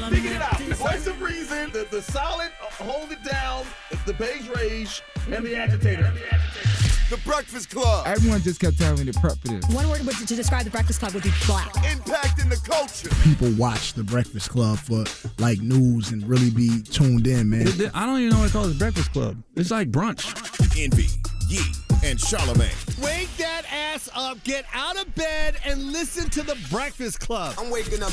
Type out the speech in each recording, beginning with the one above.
I figured it out. What's the voice of reason, the, the solid, uh, hold it down, It's the beige rage, and the agitator. The Breakfast Club. Everyone just kept telling me to prep for this. One word would- to describe the Breakfast Club would be black. Impacting the culture. people watch the Breakfast Club for like news and really be tuned in, man. I don't even know what to call this Breakfast Club. It's like brunch. Envy, Yee, and Charlamagne. Wake that ass up, get out of bed, and listen to the Breakfast Club. I'm waking up.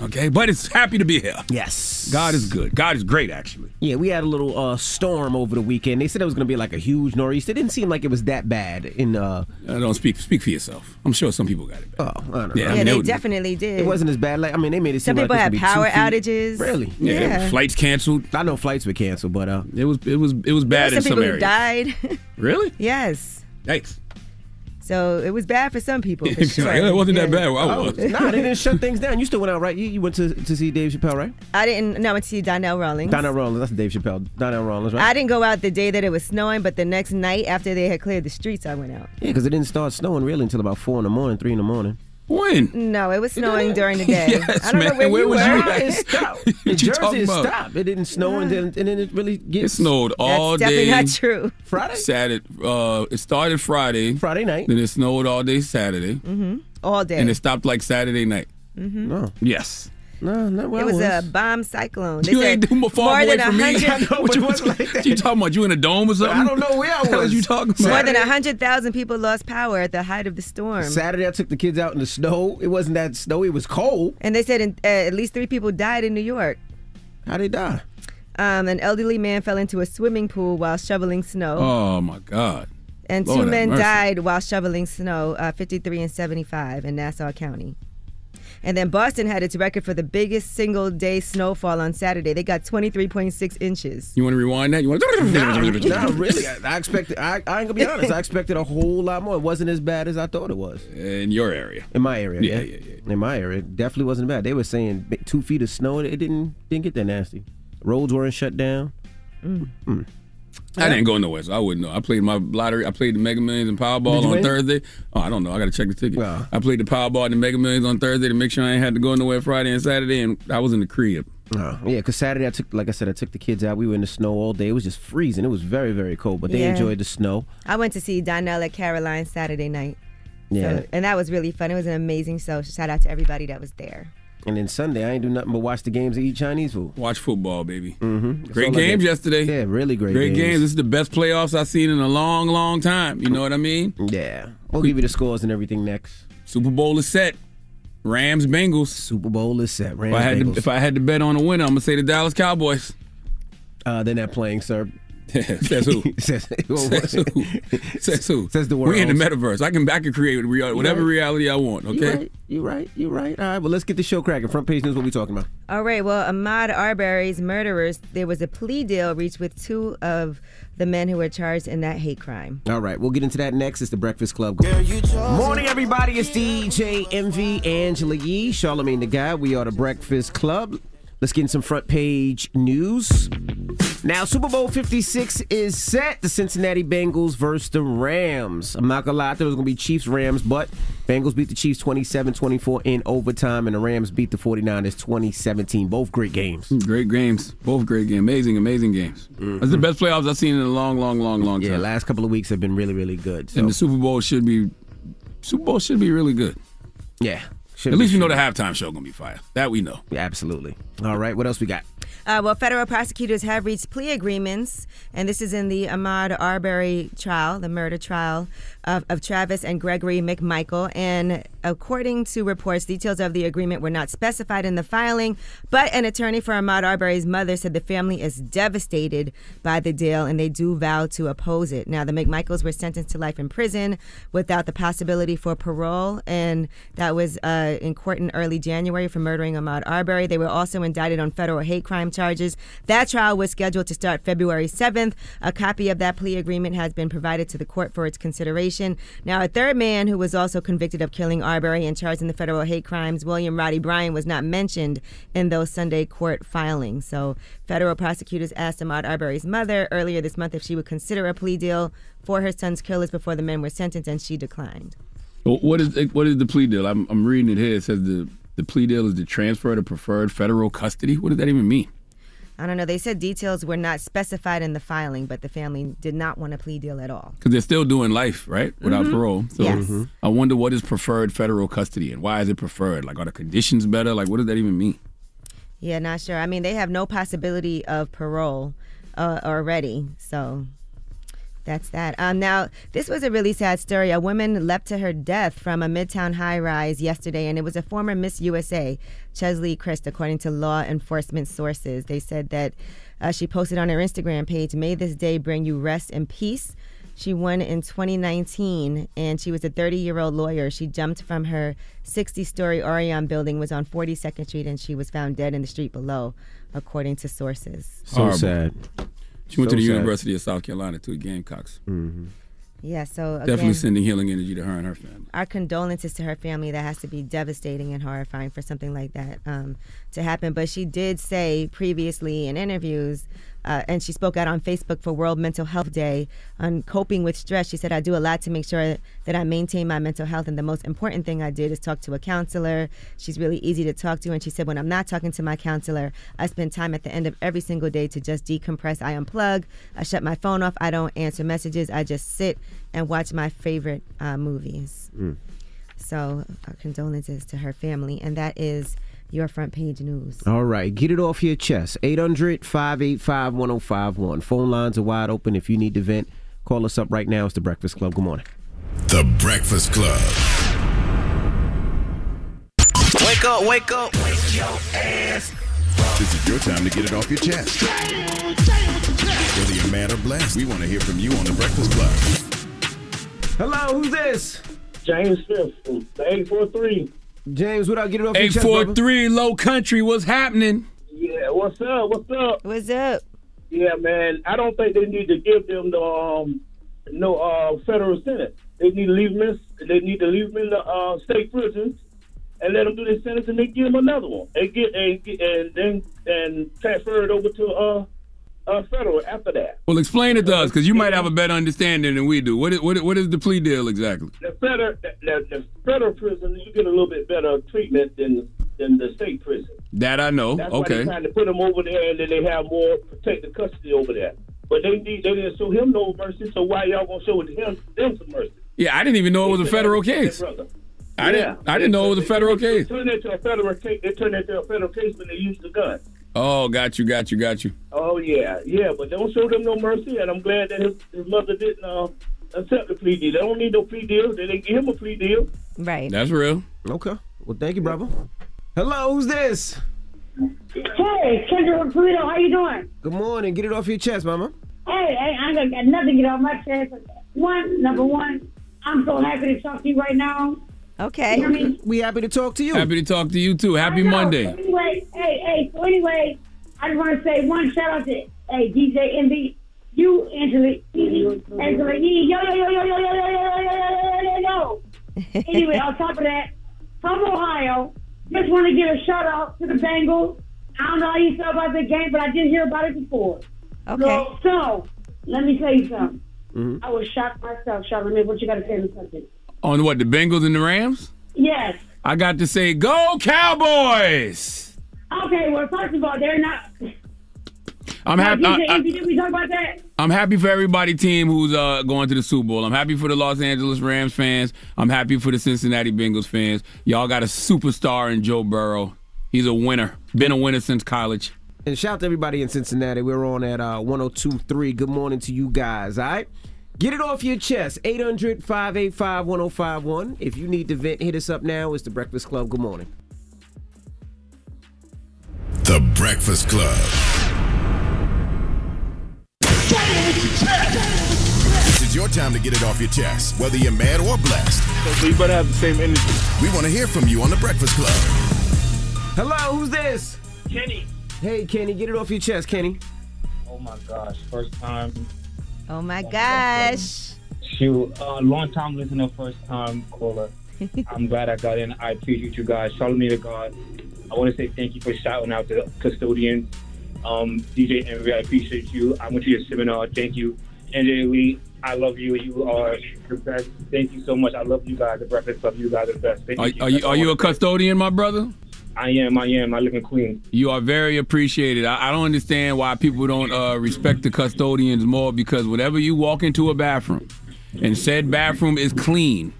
Okay, but it's happy to be here. Yes. God is good. God is great, actually. Yeah, we had a little uh, storm over the weekend. They said it was going to be like a huge nor'easter. It didn't seem like it was that bad. In uh, Uh, don't speak speak for yourself. I'm sure some people got it. oh, I don't know. Yeah, I mean, they it- definitely did. It wasn't as bad. Like I mean, they made it seem Some people like had it was gonna power be two feet. outages. Really? Yeah, Yeah. flights canceled. I know flights were canceled, but uh, It was it was it was There bad were in some some people who areas. died. Really? yes. Yikes. So it was bad for some people. For sure. like, it wasn't that bad where I oh, was. nah, they didn't shut things down. You still went out, right? You, you went to, to see Dave Chappelle, right? I didn't. No, I went to see Donnell Rawlings. Donnell Rawlings. That's Dave Chappelle. Donnell Rawlings, right? I didn't go out the day that it was snowing, but the next night after they had cleared the streets, I went out. yeah, because it didn't start snowing really until about four in the morning, three in the morning. When? No, it was snowing during the day. Yes, I don't man. know where, Where you was were. you? it stopped. In you Jersey, talking it about? stopped. It didn't snow, and then and then it really It snowed all day. That's definitely not true. Friday. Saturday. Uh, it started Friday. Friday night. Then it snowed all day Saturday, Mm-hmm. All day. and it stopped like Saturday night. No, Yes. No, not where it I was, was. a bomb cyclone. They You said ain't too far more away than from me. 100 know, what you, wasn't like you talking about? You in a dome or something? I don't know where I What was. you talking about? More than Saturday- 100,000 people lost power at the height of the storm. Saturday, I took the kids out in the snow. It wasn't that snowy. It was cold. And they said in, uh, at least three people died in New York. How they die? Um, an elderly man fell into a swimming pool while shoveling snow. Oh my God. and Lord two men mercy. died while shoveling snow, uh, 53 and 75 in Nassau County. And then Boston had its record for the biggest single day snowfall on Saturday. They got 23.6 inches. You want to rewind that? You want? to No, really. I, I expected. I, I ain't gonna be honest. I expected a whole lot more. It wasn't as bad as I thought it was. In your area. In my area, Yeah, yeah, yeah, yeah. In my area, it definitely wasn't bad. They were saying two feet of snow. It didn't didn't get that nasty. Roads weren't shut down. Mm. Mm. I didn't go nowhere, so I wouldn't know. I played my lottery. I played the Mega Millions and Powerball on win? Thursday. Oh, I don't know. I got to check the ticket. Well. I played the Powerball and the Mega Millions on Thursday to make sure I ain't had to go nowhere Friday and Saturday, and I was in the crib. Oh, yeah, because Saturday I took, like I said, I took the kids out. We were in the snow all day. It was just freezing. It was very, very cold, but they Yeah. enjoyed the snow. I went to see Donnell at Caroline Saturday night. Yeah, So, and that was really fun. It was an amazing show. Shout out to everybody that was there. And then Sunday I ain't do nothing but watch the games and eat Chinese food. Watch football, baby. Mm-hmm. Great games yesterday. Yeah, really great. Great games. This is the best playoffs I've seen in a long, long time. You know what I mean? Yeah, we'll give you the scores and everything next. Super Bowl is set. Rams, Bengals. Super Bowl is set. Rams, If I had Bengals. to, if I had to bet on a winner, I'm gonna say the Dallas Cowboys. uh, they're not playing, sir. Says who? Says, Says who? Says who? Says the We in the metaverse. I can I can create real- whatever right. reality I want. Okay. You Okay. right. You right. You right. All right. Well, let's get the show cracking. Front page news. What we talking about? All right. Well, Ahmaud Arbery's murderers, there was a plea deal reached with two of the men who were charged in that hate crime. All right. We'll get into that next. It's the Breakfast Club. Morning, everybody. It's DJ Envy Angela Yee, Charlamagne tha God. We are the Breakfast Club. Let's get in some front page news. Now, Super Bowl 56 is set. The Cincinnati Bengals versus the Rams. I'm not going to lie, there was going to be Chiefs Rams, but Bengals beat the Chiefs 27 24 in overtime, and the Rams beat the 49ers 2017. Both great games. Great games. Both great games. Amazing, amazing games. Mm-hmm. That's the best playoffs I've seen in a long, long, long, long time. Yeah, last couple of weeks have been really, really good. So, and the Super Bowl should be Super Bowl should be really good. yeah. At least we know the halftime show gonna be fire. That we know. Yeah, absolutely. All right, what else we got? Uh, well, federal prosecutors have reached plea agreements, and this is in the Ahmaud Arbery trial, the murder trial of, of Travis and Gregory McMichael. And according to reports, details of the agreement were not specified in the filing, but an attorney for Ahmaud Arbery's mother said the family is devastated by the deal and they do vow to oppose it. Now, the McMichaels were sentenced to life in prison without the possibility for parole, and that was uh, in court in early January for murdering Ahmaud Arbery. They were also indicted on federal hate crime charges. That trial was scheduled to start February 7th. A copy of that plea agreement has been provided to the court for its consideration. Now, a third man who was also convicted of killing Arbery and charged in the federal hate crimes, William Roddy Bryan, was not mentioned in those Sunday court filings. So, federal prosecutors asked Ahmaud Arbery's mother earlier this month if she would consider a plea deal for her son's killers before the men were sentenced, and she declined. Well, What is what is the plea deal? I'm, I'm reading it here. It says the the plea deal is the transfer to preferred federal custody. What does that even mean? I don't know. They said details were not specified in the filing, but the family did not want a plea deal at all. Because they're still doing life, right, without Mhm. parole. So Yes. Mhm. I wonder what is preferred federal custody and why is it preferred? Like, are the conditions better? Like, what does that even mean? Yeah, not sure. I mean, they have no possibility of parole uh, already, so that's that. Um, now, this was a really sad story. A woman leapt to her death from a Midtown high rise yesterday, and it was a former Miss USA, Cheslie Kryst, according to law enforcement sources. They said that uh, she posted on her Instagram page, May this day bring you rest and peace. She won in 2019, and she was a 30 year old lawyer. She jumped from her 60 story Orion building, was on 42nd Street, and she was found dead in the street below, according to sources. So Horrible. sad. She went So to the sad. University of South Carolina to the Gamecocks. Mm-hmm. Yeah, so again, Definitely sending healing energy to her and her family. our condolences to her family. That has to be devastating and horrifying for something like that um, to happen. But she did say previously in interviews, uh, and she spoke out on Facebook for World Mental Health Day on coping with stress. She said, I do a lot to make sure that I maintain my mental health. And the most important thing I did is talk to a counselor. She's really easy to talk to. And she said, when I'm not talking to my counselor, I spend time at the end of every single day to just decompress. I unplug, I shut my phone off, I don't answer messages, I just sit and watch my favorite uh, movies. So, our condolences to her family. And that is your front page news. All right, get it off your chest. 800 585 1051. Phone lines are wide open. If you need to vent, call us up right now. It's The Breakfast Club. Good morning. The Breakfast Club. Wake up, wake up. This is your time to get it off your chest. Whether you're mad or blessed, we want to hear from you on The Breakfast Club. Hello, who's this? James Smith from the 843. James, what up? Get it off your chest, brother. 843 Low Country, what's happening? Yeah, what's up? What's up? What's up? Yeah, man. I don't think they need to give them the um no uh federal sentence. They need to leave them. In, they need to leave them in the uh, state prisons and let them do their sentence, and they give them another one. And get and, get- and then and transfer it over to uh uh federal after that. Well, explain it to us, because you might have a better understanding than we do. What is, what, is- what is the plea deal exactly? The federal the, the, the federal prison, you get a little bit better treatment than than the state prison. That I know. That's why okay. they're trying to put him over there, and then they have more protective custody over there. But they need, they didn't show him no mercy, so why y'all gonna show him them some mercy? Yeah, I didn't even know it was a federal case. I didn't. I didn't know it was a federal case. They turned into a federal case. They turned it into a federal case when they used the gun. Oh, got you, got you, got you. Oh yeah, yeah, but don't show them no mercy, and I'm glad that his, his mother didn't uh, accept the plea deal. They don't need no plea deal. They didn't give him a plea deal. Right. That's real. Okay. Well, thank you, brother. Hello, who's this? Hey, Kendra Pluto, how you doing? Good morning. Get it off your chest, mama. Hey, hey, I ain't got nothing to get off my chest. One, number one, I'm so happy to talk to you right now. Okay. You know I mean? We happy to talk to you. Happy to talk to you too. Happy Monday. So anyway, hey, hey, so anyway, I just want to say one shout out to hey DJ Envy, you Angela, Angela E, yo yo yo yo yo yo yo yo yo yo yo yo yo. Anyway, on top of that, from Ohio, just want to give a shout out to the Bengals. I don't know how you feel about the game, but I did hear about it before. Okay. So, so let me tell you something. Mhm. I was shocked myself, Charlamagne. What you got to say to something? On what the Bengals and the Rams? Yes. I got to say, go Cowboys! Okay. Well, first of all, they're not. I'm happy. DJ I, Envy, did we talk about that? am happy for everybody team who's uh, going to the Super Bowl. I'm happy for the Los Angeles Rams fans. I'm happy for the Cincinnati Bengals fans. Y'all got a superstar in Joe Burrow. He's a winner. Been a winner since college. And shout out to everybody in Cincinnati. We're on at uh, 1023. Good morning to you guys, all right? Get it off your chest. 800 585 1051. If you need to vent, hit us up now. It's The Breakfast Club. Good morning. The Breakfast Club. This is your time to get it off your chest, whether you're mad or blessed. So you better have the same energy. We want to hear from you on The Breakfast Club. Hello, who's this? Kenny. Hey, Kenny, get it off your chest, Kenny. Oh my gosh, first time. Oh my gosh. Shoot, uh, long time listener, first time caller. I'm glad I got in. I appreciate you guys. Charlamagne to God. I want to say thank you for shouting out to the custodians. Um, DJ Envy, I appreciate you. I went to your seminar. Thank you. NJ Lee, I love you. You are the best. Thank you so much. I love you guys. The Breakfast Club, you guys are the best. Thank Are, you. are you are you a custodian, my brother? I am. I am. I live in Queens. You are very appreciated. I, I don't understand why people don't uh, respect the custodians more because whenever you walk into a bathroom and said bathroom is clean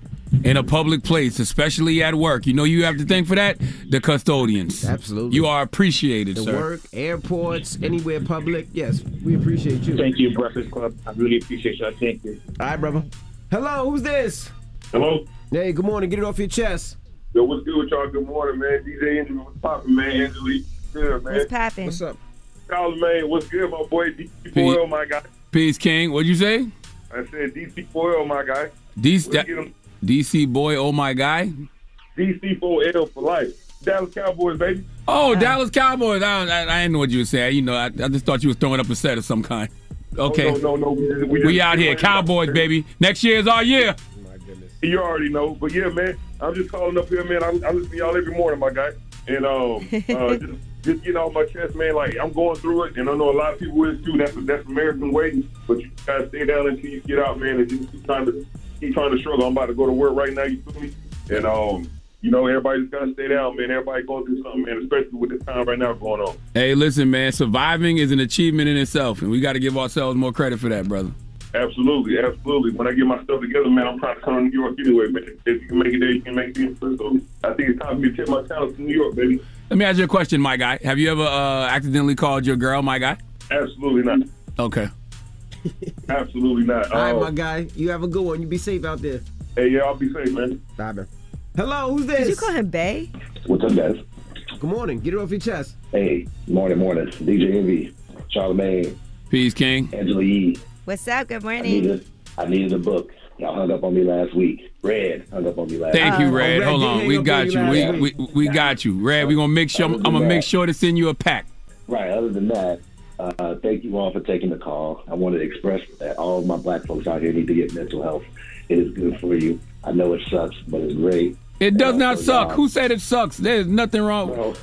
in a public place, especially at work, you know you have to thank for that the custodians. Absolutely. You are appreciated, The sir. work, airports, anywhere public. Yes, we appreciate you. Thank you, Breakfast Club. I really appreciate you. Thank you. All right, brother. Hello, who's this? Hello. Hey, good morning. Get it off your chest. Yo, what's good with y'all? Good morning, man. DJ Angel, what's poppin', man? Angelique, good, man. What's poppin'? What's up? Charles, man, what's good, my boy? DC Foil, my guy. Peace, King. What'd you say? I said DC Foil, my guy. DC, Let's get him. DC boy, oh my guy. DC 4L for life. Dallas Cowboys, baby. Oh, Dallas Cowboys. I, I, I didn't know what you were saying. You know, I, I just thought you was throwing up a set of some kind. Oh, okay. Oh, no, no, no. We, just, we, We just- out here, Cowboys, baby. Next year is our year. You already know. But yeah, man, I'm just calling up here, man. I, I listen to y'all every morning, my guy. And um, uh, just, just getting off my chest, man. Like, I'm going through it, and I know a lot of people is too. That's that's American way. But you gotta stay down until you get out, man, and just keep trying to keep trying to struggle. I'm about to go to work right now, you feel me? And um, you know, everybody's gotta stay down, man. Everybody going through something, man, especially with this time right now going on. Hey, listen, man. Surviving is an achievement in itself, and we got to give ourselves more credit for that, brother. Absolutely, absolutely. When I get my stuff together, man, I'm trying to come to New York anyway, man. If you can make it there, you can make it here. So I think it's time for me to take my talents to New York, baby. Let me ask you a question, my guy. Have you ever uh, accidentally called your girl, my guy? Absolutely not. Okay. Absolutely not. All right, Um, my guy. You have a good one. You be safe out there. Hey, yeah, I'll be safe, man. Bye, man. Hello, who's this? Did you call him Bay? What's up, guys? Good morning. Get it off your chest. Hey, morning, morning. DJ Envy, Charlamagne, Peace, King. Angela Yee. What's up? Good I morning. needed, I needed a book. Y'all hung up on me last week. Red hung up on me last Thank week. you, Red. Red Hold on, we got you you. We, last we, we got you, Red. We gonna make sure. I'm, Other gonna than make sure to send you a pack. Right. Other than that, uh, thank you all for taking the call. I wanted to express that all of my black folks out here need to get mental health. It is good for you. I know it sucks, but it's great. It does And not suck. y'all- Who said it sucks? There's nothing wrong. Well,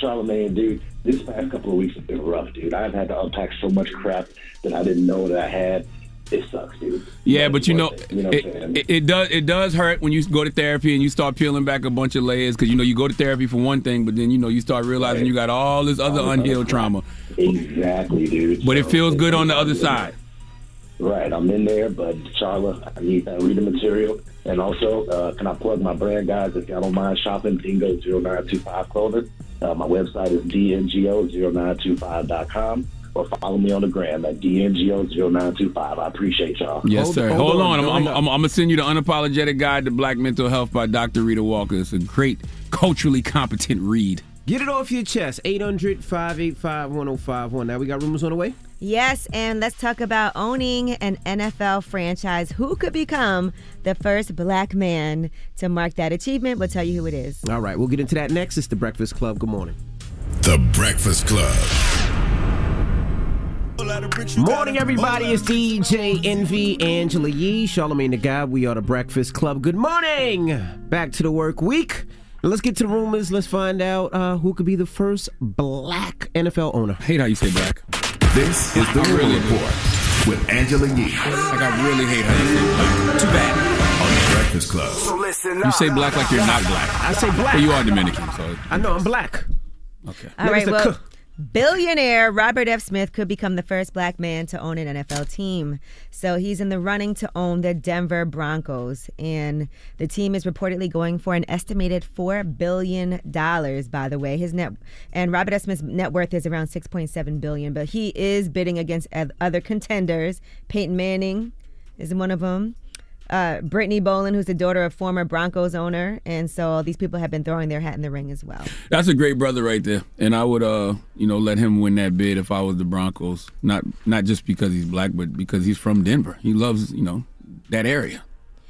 Charlamagne, dude, this past couple of weeks have been rough, dude. I've had to unpack so much crap that I didn't know that I had. It sucks, dude. Yeah, but you know, it. You know it, it, it does it does hurt when you go to therapy and you start peeling back a bunch of layers because you know you go to therapy for one thing, but then you know you start realizing you got all this other All unhealed trauma. Exactly, dude. But it feels good on the other side. Right, I'm in there, but Charla, I need that reading material. And also, uh, can I plug my brand, guys? If y'all don't mind shopping, Dingo0925 Clothing. Uh, my website is dngo0925.com. Or follow me on the gram at dngo0925. I appreciate y'all. Yes, Hold- sir. hold Hold, on, on. I'm, I'm. I'm, I'm gonna send you the unapologetic guide to Black Mental Health by Dr. Rheeda Walker. It's a great, culturally competent read. Get it off your chest. 800 585 1051. Now we got rumors on the way. Yes, and let's talk about owning an NFL franchise. Who could become the first black man to mark that achievement? We'll tell you who it is. All right, we'll get into that next. It's the Breakfast Club. Good morning. The Breakfast Club. Morning, everybody. It's DJ Envy, Angela Yee, Charlamagne the Guy. We are the Breakfast Club. Good morning. Back to the work week. Now let's get to the rumors. Let's find out uh, who could be the first black NFL owner. hate how you say black. This is the I Rumor really- Report with Angela Yee Like I really hate how you say black. Too bad. on the Breakfast Club. So listen, You say black like you're not black. I say black. But you are Dominican, so I know I'm black. okay. All right, Minister well, Cook. Billionaire Robert F. Smith could become the first black man to own an NFL team. So he's in the running to own the Denver Broncos. And the team is reportedly going for an estimated $4 billion, by the way. His net and Robert F. Smith's net worth is around 6.7 billion, but he is bidding against other contenders, Peyton Manning. is one of them. Uh, Brittany Bowlen, who's the daughter of former Broncos owner, and so all these people have been throwing their hat in the ring as well. That's a great brother right there, and I would, uh, you know, let him win that bid if I was the Broncos. Not not just because he's black, but because he's from Denver. He loves, you know, that area.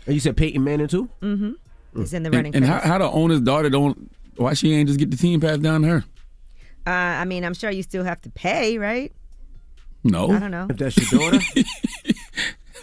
And you said Peyton Manning too. Mm-hmm. He's in the And, running. and for how, how the owner's daughter don't? Why she ain't just get the team passed down to her? Uh, I mean, I'm sure you still have to pay, right? No, I don't know. If that's your daughter, I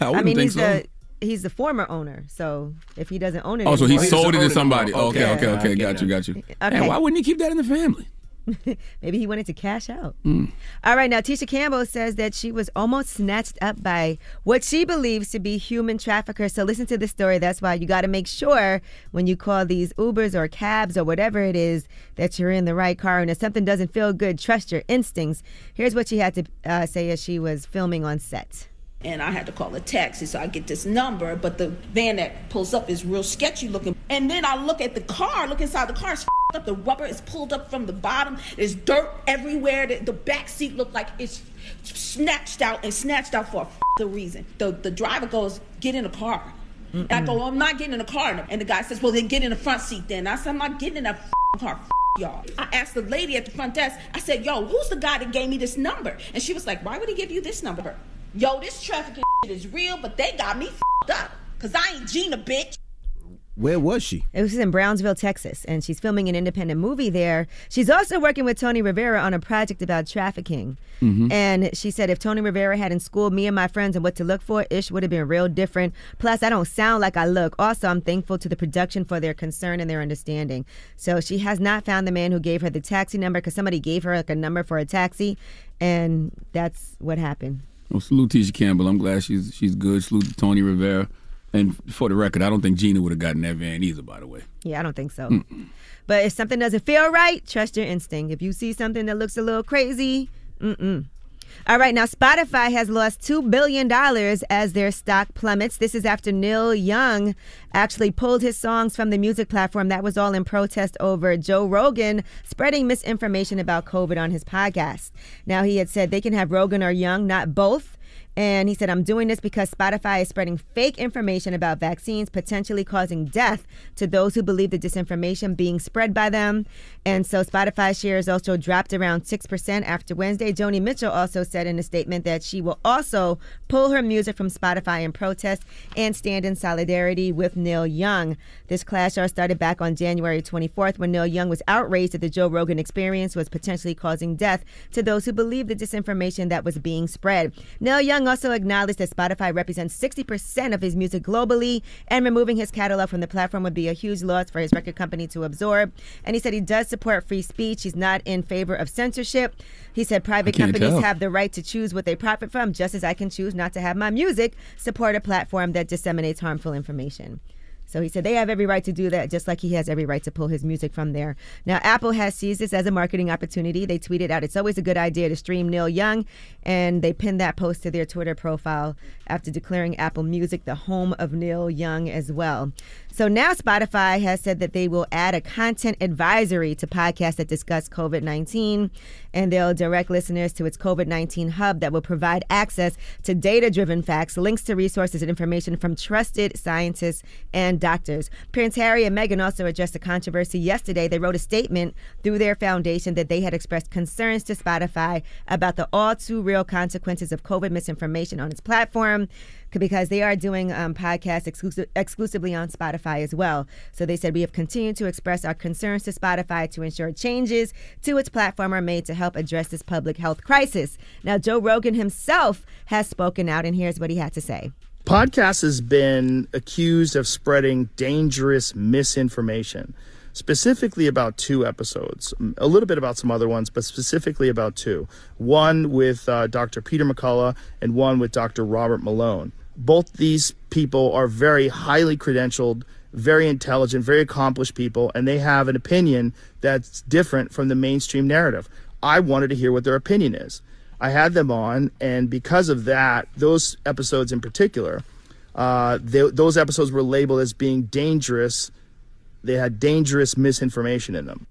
I, wouldn't mean, think he's so. the he's the former owner, so if he doesn't own it, Oh, so he anymore- sold it to somebody. Okay, Yeah. okay, okay. Got you, got you. Okay. And why wouldn't he keep that in the family? Maybe he wanted to cash out. Mm. All right, now Tisha Campbell says that she was almost snatched up by what she believes to be human traffickers. So listen to this story. That's why you got to make sure when you call these Ubers or cabs or whatever it is that you're in the right car. And if something doesn't feel good, trust your instincts. Here's what she had to uh, say as she was filming on set. And I had to call a taxi. So I get this number, but the van that pulls up is real sketchy looking. And then I look at the car, look inside the car, it's f***ed up. The rubber is pulled up from the bottom. There's dirt everywhere. The, the back seat looked like it's snatched out and snatched out for a f***ing reason. The, the driver goes, get in the car. And I go, I'm not getting in the car. And the guy says, well, then get in the front seat then. I said, I'm not getting in that f***ing car. Y'all. I asked the lady at the front desk, I said, yo, who's the guy that gave me this number? And she was like, why would he give you this number? Yo, this trafficking shit is real, but they got me f***ed up. Cause I ain't Gina, bitch. where was she? It was in Brownsville, Texas, and she's filming an independent movie there. She's also working with Tony Rivera on a project about trafficking. Mhm. And she said, if Tony Rivera hadn't schooled me and my friends on what to look for, Ish would have been real different. Plus, I don't sound like I look. Also, I'm thankful to the production for their concern and their understanding. So she has not found the man who gave her the taxi number because somebody gave her like a number for a taxi, and that's what happened. Well, salute Tisha Campbell. I'm glad she's she's good. Salute to Tony Rivera. And for the record, I don't think Gina would have gotten that van either. By the way. Yeah, I don't think so. Mm. But if something doesn't feel right, trust your instinct. If you see something that looks a little crazy, mm-mm. All right, now Spotify has lost $2 billion as their stock plummets. This is after Neil Young actually pulled his songs from the music platform. That was all in protest over Joe Rogan spreading misinformation about COVID on his podcast. Now, he had said they can have Rogan or Young, not both. And he said, I'm doing this because Spotify is spreading fake information about vaccines, potentially causing death to those who believe the disinformation being spread by them. And so Spotify shares also dropped around 6% after Wednesday. Joni Mitchell also said in a statement that she will also pull her music from Spotify in protest and stand in solidarity with Neil Young. This clash started back on January 24th when Neil Young was outraged that the Joe Rogan experience was potentially causing death to those who believe the disinformation that was being spread. Neil Young also acknowledged that Spotify represents 60% of his music globally, and removing his catalog from the platform would be a huge loss for his record company to absorb. And he said he does support free speech. He's not in favor of censorship. He said private companies tell. have the right to choose what they profit from, just as I can choose not to have my music support a platform that disseminates harmful information. So he said they have every right to do that, just like he has every right to pull his music from there. Now, Apple has seized this as a marketing opportunity. They tweeted out, it's always a good idea to stream Neil Young, and they pinned that post to their Twitter profile after declaring Apple Music the home of Neil Young as well. So now Spotify has said that they will add a content advisory to podcasts that discuss COVID 19, and they'll direct listeners to its COVID 19 hub that will provide access to data driven facts, links to resources, and information from trusted scientists and doctors. Prince Harry and Meghan also addressed the controversy yesterday. They wrote a statement through their foundation that they had expressed concerns to Spotify about the all too real consequences of COVID misinformation on its platform because they are doing um, podcasts exclusive, exclusively on Spotify as well. So they said we have continued to express our concerns to Spotify to ensure changes to its platform are made to help address this public health crisis. Now, Joe Rogan himself has spoken out, and here's what he had to say. Podcast has been accused of spreading dangerous misinformation, specifically about two episodes. A little bit about some other ones, but specifically about two. One with uh, Dr. Peter McCullough and one with Dr. Robert Malone. Both these people are very highly credentialed, very intelligent, very accomplished people, and they have an opinion that's different from the mainstream narrative. I wanted to hear what their opinion is. I had them on, and because of that, those episodes in particular, uh, they, those episodes were labeled as being dangerous. They had dangerous misinformation in them.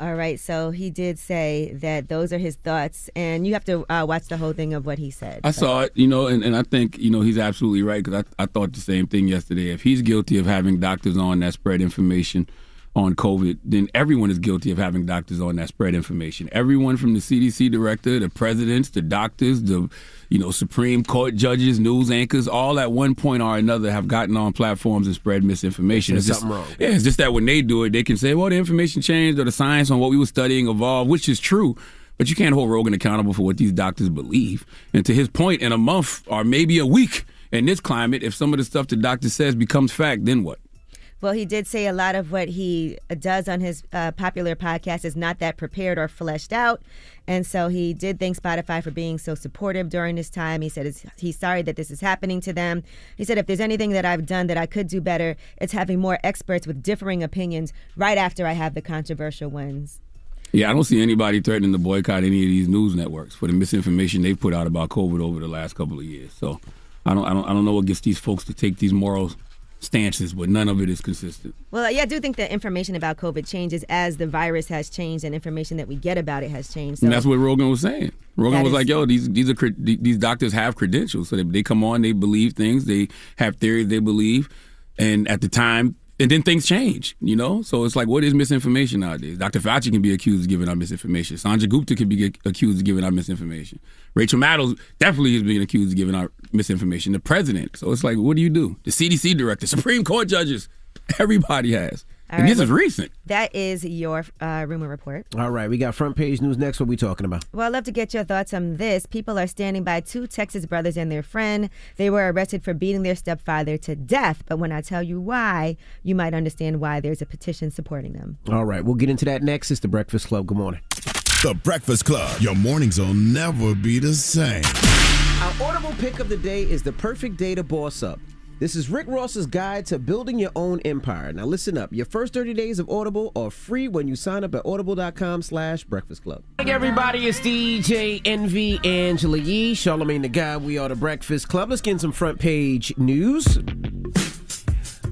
All right, so he did say that those are his thoughts, and you have to uh, watch the whole thing of what he said. I saw it, you know, and, and I think, you know, he's absolutely right because I, I thought the same thing yesterday. If he's guilty of having doctors on that spread information on COVID, then everyone is guilty of having doctors on that spread information. Everyone from the CDC director, the presidents, the doctors, the, you know, Supreme Court judges, news anchors, all at one point or another have gotten on platforms and spread misinformation. There's It's just- something wrong. Yeah, it's just that when they do it, they can say, well, the information changed or the science on what we were studying evolved, which is true. But you can't hold Rogan accountable for what these doctors believe. And to his point, in a month or maybe a week in this climate, if some of the stuff the doctor says becomes fact, then what? Well, he did say a lot of what he does on his uh, popular podcast is not that prepared or fleshed out. And so he did thank Spotify for being so supportive during this time. He said he's sorry that this is happening to them. He said, if there's anything that I've done that I could do better, it's having more experts with differing opinions right after I have the controversial ones. Yeah, I don't see anybody threatening to boycott any of these news networks for the misinformation they've put out about COVID over the last couple of years. So I don't, I don't, I don't know what gets these folks to take these moral stances, but none of it is consistent. Well, yeah, I do think that information about COVID changes as the virus has changed and information that we get about it has changed. So and that's what Rogan was saying. Rogan was is- like, "Yo, these these are these doctors have credentials, so they, they come on, they believe things, they have theories they believe, and at the time, and then things change, you know. So it's like, what is misinformation nowadays? Dr. Fauci can be accused of giving out misinformation. Sanjay Gupta can be accused of giving out misinformation. Rachel Maddow definitely is being accused of giving out misinformation. The president. So it's like, what do you do? The CDC director, Supreme Court judges, everybody has, and right, this is recent. That is your uh, rumor report. All right, we got front page news next. What we talking about? Well, I'd love to get your thoughts on this. People are standing by two Texas brothers and their friend. They were arrested for beating their stepfather to death. But when I tell you why, you might understand why there's a petition supporting them. All right, we'll get into that next. It's the Breakfast Club. Good morning. The Breakfast Club. Your mornings will never be the same. Our audible pick of the day is the perfect day to boss up. This is Rick Ross's guide to building your own empire. Now listen up. Your first 30 days of Audible are free when you sign up at audible.com slash breakfast club. Hey everybody, it's DJ Envy Angela Yee, Charlamagne tha God. We are the Breakfast Club. Let's get some front page news.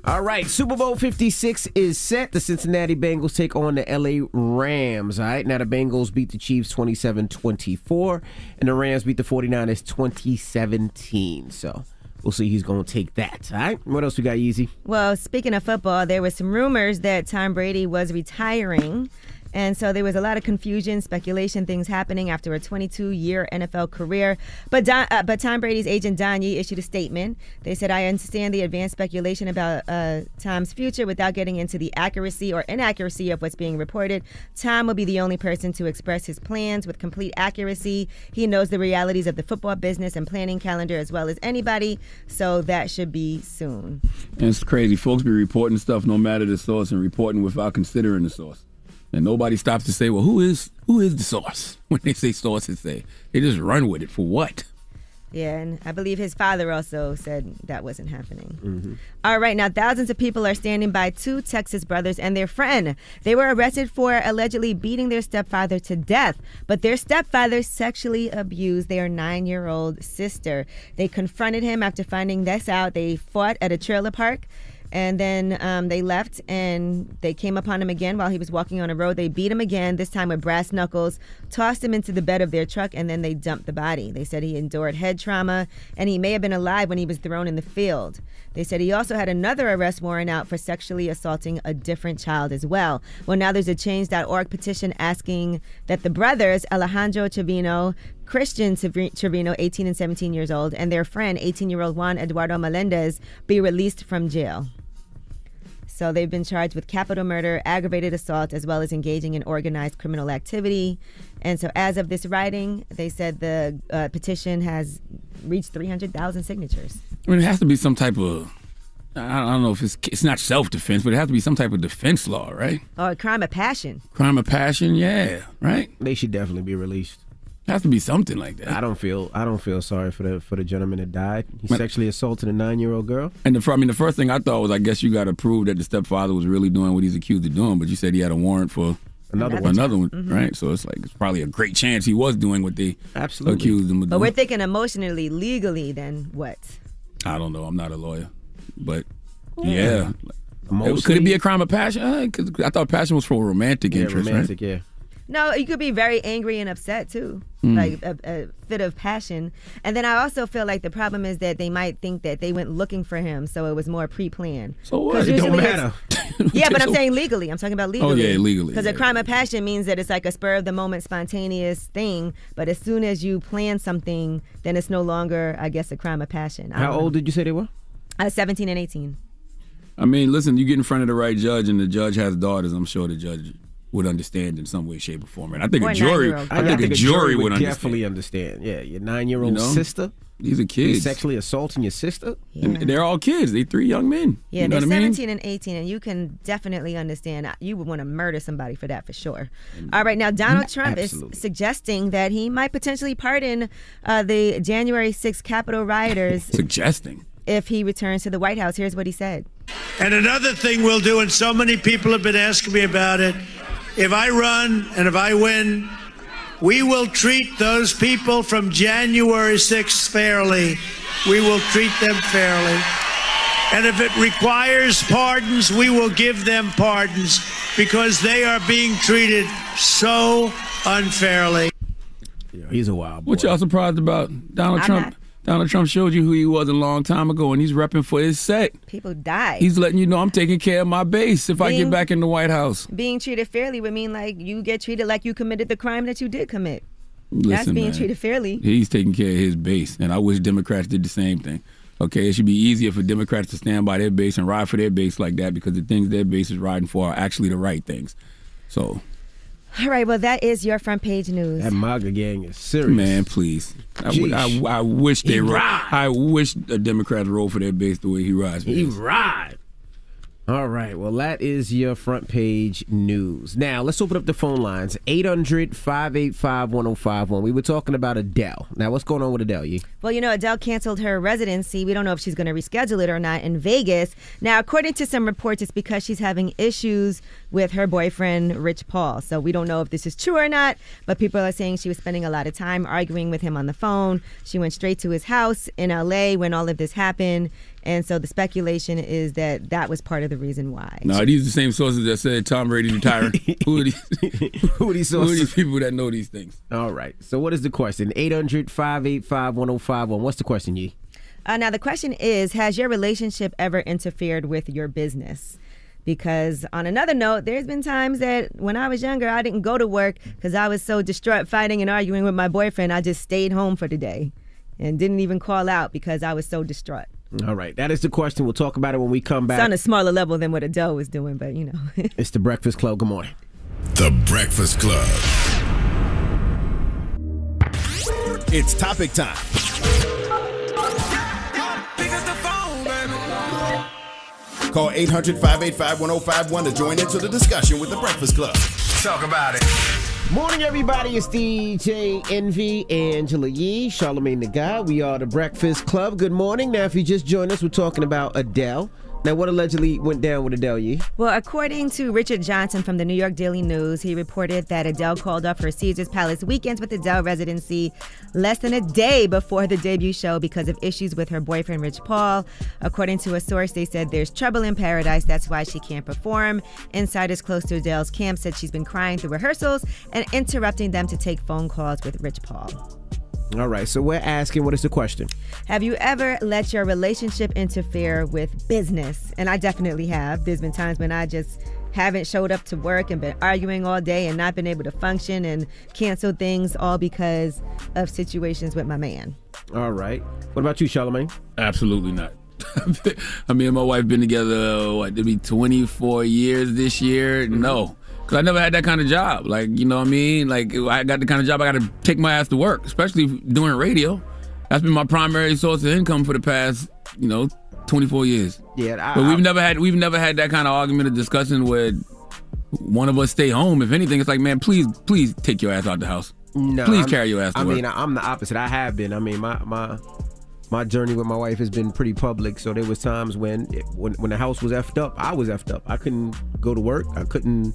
All right, Super Bowl 56 is set. The Cincinnati Bengals take on the LA Rams. All right, now the Bengals beat the Chiefs 27 24, and the Rams beat the 49ers 2017. So we'll see who's going to take that. All right, what else we got, Easy? Well, speaking of football, there was some rumors that Tom Brady was retiring. And so there was a lot of confusion, speculation, things happening after a 22-year NFL career. But Don, uh, but Tom Brady's agent Don Yee issued a statement. They said, "I understand the advanced speculation about uh, Tom's future without getting into the accuracy or inaccuracy of what's being reported. Tom will be the only person to express his plans with complete accuracy. He knows the realities of the football business and planning calendar as well as anybody. So that should be soon." And it's crazy. Folks be reporting stuff no matter the source and reporting without considering the source. And nobody stops to say, well, who is who is the source? When they say sources say, they just run with it for what? Yeah, and I believe his father also said that wasn't happening. Mm-hmm. All right, now thousands of people are standing by two Texas brothers and their friend. They were arrested for allegedly beating their stepfather to death, but their stepfather sexually abused their nine year old sister. They confronted him after finding this out. They fought at a trailer park. And then um, they left and they came upon him again while he was walking on a road. They beat him again, this time with brass knuckles, tossed him into the bed of their truck, and then they dumped the body. They said he endured head trauma and he may have been alive when he was thrown in the field. They said he also had another arrest warrant out for sexually assaulting a different child as well. Well, now there's a change.org petition asking that the brothers, Alejandro Trevino, Christian Trevino, 18 and 17 years old, and their friend, 18 year old Juan Eduardo Melendez, be released from jail. So they've been charged with capital murder, aggravated assault, as well as engaging in organized criminal activity. And so, as of this writing, they said the uh, petition has reached 300,000 signatures. I mean, it has to be some type of. I I don't know if it's it's not self defense, but it has to be some type of defense law, right? Or a crime of passion. Crime of passion, yeah, right. They should definitely be released. Has to be something like that. I don't feel I don't feel sorry for the for the gentleman that died. He Man. sexually assaulted a nine year old girl. And the, I mean, the first thing I thought was, I guess you got to prove that the stepfather was really doing what he's accused of doing. But you said he had a warrant for Another one. another one, Mhm. right? So it's like it's probably a great chance he was doing what they Absolutely. accused him of But we're thinking emotionally, legally, then what? I don't know. I'm not a lawyer, but Yeah. yeah, Could it be a crime of passion? Uh, 'cause I thought passion was for romantic Yeah, interest, romantic, right? yeah. No, you could be very angry and upset too, Mm. like a, a fit of passion. And then I also feel like the problem is that they might think that they went looking for him, so it was more pre-planned. So what? 'Cause It don't matter. yeah, but I'm saying legally. I'm talking about legally. Oh, legally. yeah, legally, Because yeah. a crime of passion means that it's like a spur of the moment, spontaneous thing. But as soon as you plan something, then it's no longer, I guess, a crime of passion. How don't know. old did you say they were? Uh, 17 and 18. I mean, listen, you get in front of the right judge, and the judge has daughters. I'm sure the judge would understand in some way, shape, or form. And I think Or a jury, nine-year-old. I think a jury would understand. definitely understand. Yeah, your nine-year-old You know? sister. These are You kids. sexually assaulting your sister. And they're all kids. They three young men. Yeah, you know they're what I mean? 17 and 18, and you can definitely understand. You would want to murder somebody for that for sure. All right, now Donald Trump Absolutely. is suggesting that he might potentially pardon uh, the January 6th Capitol rioters Suggesting. if he returns to the White House. Here's what he said. And another thing we'll do, and so many people have been asking me about it if I run and if I win, we will treat those people from January 6th fairly. We will treat them fairly. And if it requires pardons, we will give them pardons because they are being treated so unfairly. He's a wild boy. What y'all surprised about? Donald I'm Trump. not. Donald Trump showed you who he was a long time ago, and he's repping for his set. People die. He's letting you know I'm taking care of my base if I get back in the White House. Being treated fairly would mean like you get treated like you committed the crime that you did commit. That's being man, treated fairly. He's taking care of his base, and I wish Democrats did the same thing. Okay, it should be easier for Democrats to stand by their base and ride for their base like that because the things their base is riding for are actually the right things. So, All right, well, that is your front page news. That MAGA gang is serious. man, please. I, w- I, Jeez. I wish they ro- ride. I wish the Democrats roll for their base the way he rides. For He his. All right. Well, that is your front page news. Now, let's open up the phone lines 800 585 1051. We were talking about Adele. Now, what's going on with Adele? You? Well, you know, Adele canceled her residency. We don't know if she's going to reschedule it or not in Vegas. Now, according to some reports, it's because she's having issues with her boyfriend, Rich Paul. So we don't know if this is true or not, but people are saying she was spending a lot of time arguing with him on the phone. She went straight to his house in LA when all of this happened. And so the speculation is that that was part of the reason why. No, these are the same sources that said Tom Brady's retiring. who are these? Who are these Who are these people that know these things? All right. So, what is the question? 800 585 1051. What's the question, Yee? Uh, now, the question is Has your relationship ever interfered with your business? Because, on another note, there's been times that when I was younger, I didn't go to work because I was so distraught fighting and arguing with my boyfriend. I just stayed home for the day and didn't even call out because I was so distraught. All right. That is the question. We'll talk about it when we come back. It's on a smaller level than what Adele was doing, but you know. It's the Breakfast Club. Good morning. The Breakfast Club. It's topic time. Call 800 585 1051 to join into the discussion with the Breakfast Club. Talk about it. Morning, everybody. It's DJ Envy, Angela Yee, Charlamagne tha God. We are the Breakfast Club. Good morning. Now, if you just joined us, we're talking about Adele. Now, what allegedly went down with Adele Yee? Well, according to Richard Johnson from the New York Daily News, he reported that Adele called off her Caesars Palace weekends with Adele residency less than a day before the debut show because of issues with her boyfriend, Rich Paul. According to a source, they said there's trouble in paradise. That's why she can't perform. Insiders close to Adele's camp said she's been crying through rehearsals and interrupting them to take phone calls with Rich Paul. All right, so we're asking what is the question? Have you ever let your relationship interfere with business? And I definitely have. There's been times when I just haven't showed up to work and been arguing all day and not been able to function and cancel things all because of situations with my man. All right. What about you, Charlamagne? Absolutely not. I mean, and my wife been together what? It'll be 24 years this year. Mm-hmm. No, because I never had that kind of job. Like you know what I mean? Like I got the kind of job I got to take my ass to work, especially doing radio. That's been my primary source of income for the past you know 24 years. Yeah, I, But we've I- never had we've never had that kind of argument or discussion where one of us stay home. If anything, it's like, man, please, please take your ass out the house. No, please I'm- carry your ass to I work. mean, I'm the opposite. I have been. I mean, my my my journey with my wife has been pretty public. So there was times when it, when when the house was effed up, I was effed up. I couldn't go to work. I couldn't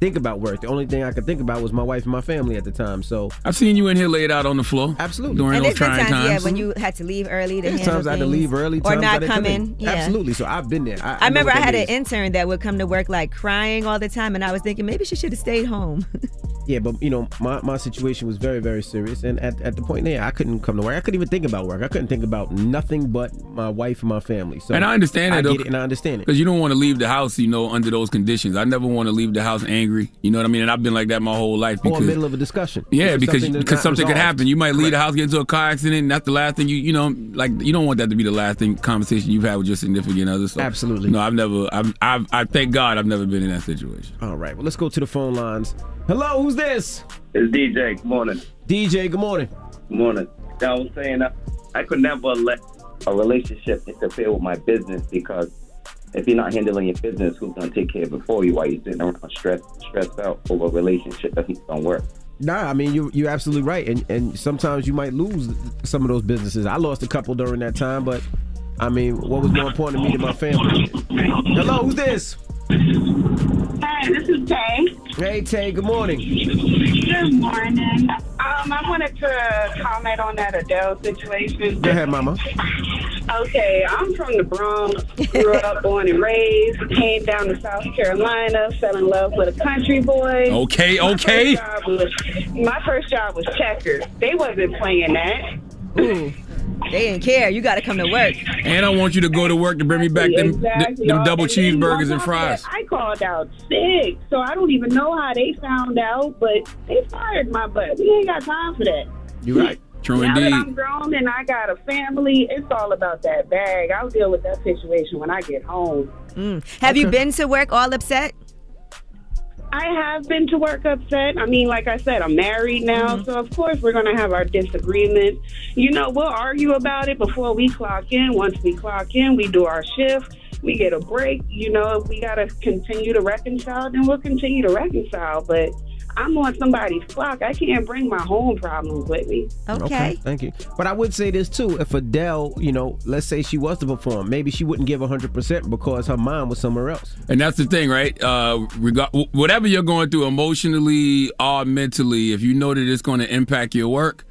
think about work. The only thing I could think about was my wife and my family at the time. So I've seen you in here laid out on the floor. Absolutely. During and those trying times, times. yeah, when you had to leave early to there's handle times I had to leave early, or times not I didn't come come in. Yeah. Absolutely. So I've been there. I, I remember I had that an intern that would come to work like crying all the time, and I was thinking maybe she should have stayed home. Yeah, but you know, my, my situation was very, very serious. And at, at the point there, I couldn't come to work. I couldn't even think about work. I couldn't think about nothing but my wife and my family. So and I understand I that though, get it and I understand it. because you don't want to leave the house, you know, under those conditions. I never want to leave the house angry. You know what I mean? And I've been like that my whole life. Or in the middle of a discussion. yeah, because something because something could happen. You might leave the house, get into a car accident, and that's the last thing you you know like you don't want that to be the last thing conversation you've had with your significant other. So Absolutely. No, I've never. I've, I've I thank God I've never been in that situation. All right, well, let's go to the phone lines. Hello, who's this? It's DJ. Good morning. DJ, good morning. Good morning. I was saying uh, I could never let a relationship interfere with my business because if you're not handling your business, who's gonna take care of it for you while you're sitting around stressed stressed out over a relationship that's not gonna work? Nah, I mean you you're absolutely right, and and sometimes you might lose some of those businesses. I lost a couple during that time, but I mean, what was more important to me than my family? Hello, who's this? Hi, this is Tay. Hey, Tay. Good morning. Good morning. Um, I wanted to comment on that Adele situation. Go ahead, Mama. Okay, I'm from the Bronx, grew up, born and raised, came down to South Carolina, fell in love with a country boy. Okay, My okay. first job was, my first job was checkers. They wasn't playing that. Ooh, they didn't care. You got to come to work. And I want you to go to work to bring me back them, Exactly. them double And cheeseburgers and fries. I called out sick, so I don't even know how they found out, but they fired my butt. We ain't got time for that. You're right. True now that. I'm grown and I got a family, it's all about that bag. I'll deal with that situation when I get home. Mm. Have you been to work all upset? I have been to work upset. I mean, like I said, I'm married now, Mm-hmm. so of course we're going to have our disagreement. You know, we'll argue about it before we clock in. Once we clock in, we do our shift. We get a break. You know, if we got to continue to reconcile, then we'll continue to reconcile. But I'm on somebody's clock. I can't bring my home problems with me. Okay. Thank you. But I would say this too: if Adele, you know, let's say she was to perform, maybe she wouldn't give hundred percent because her mind was somewhere else. And that's the thing, right? Uh, regard, whatever you're going through emotionally or mentally, if you know that it's going to impact your work,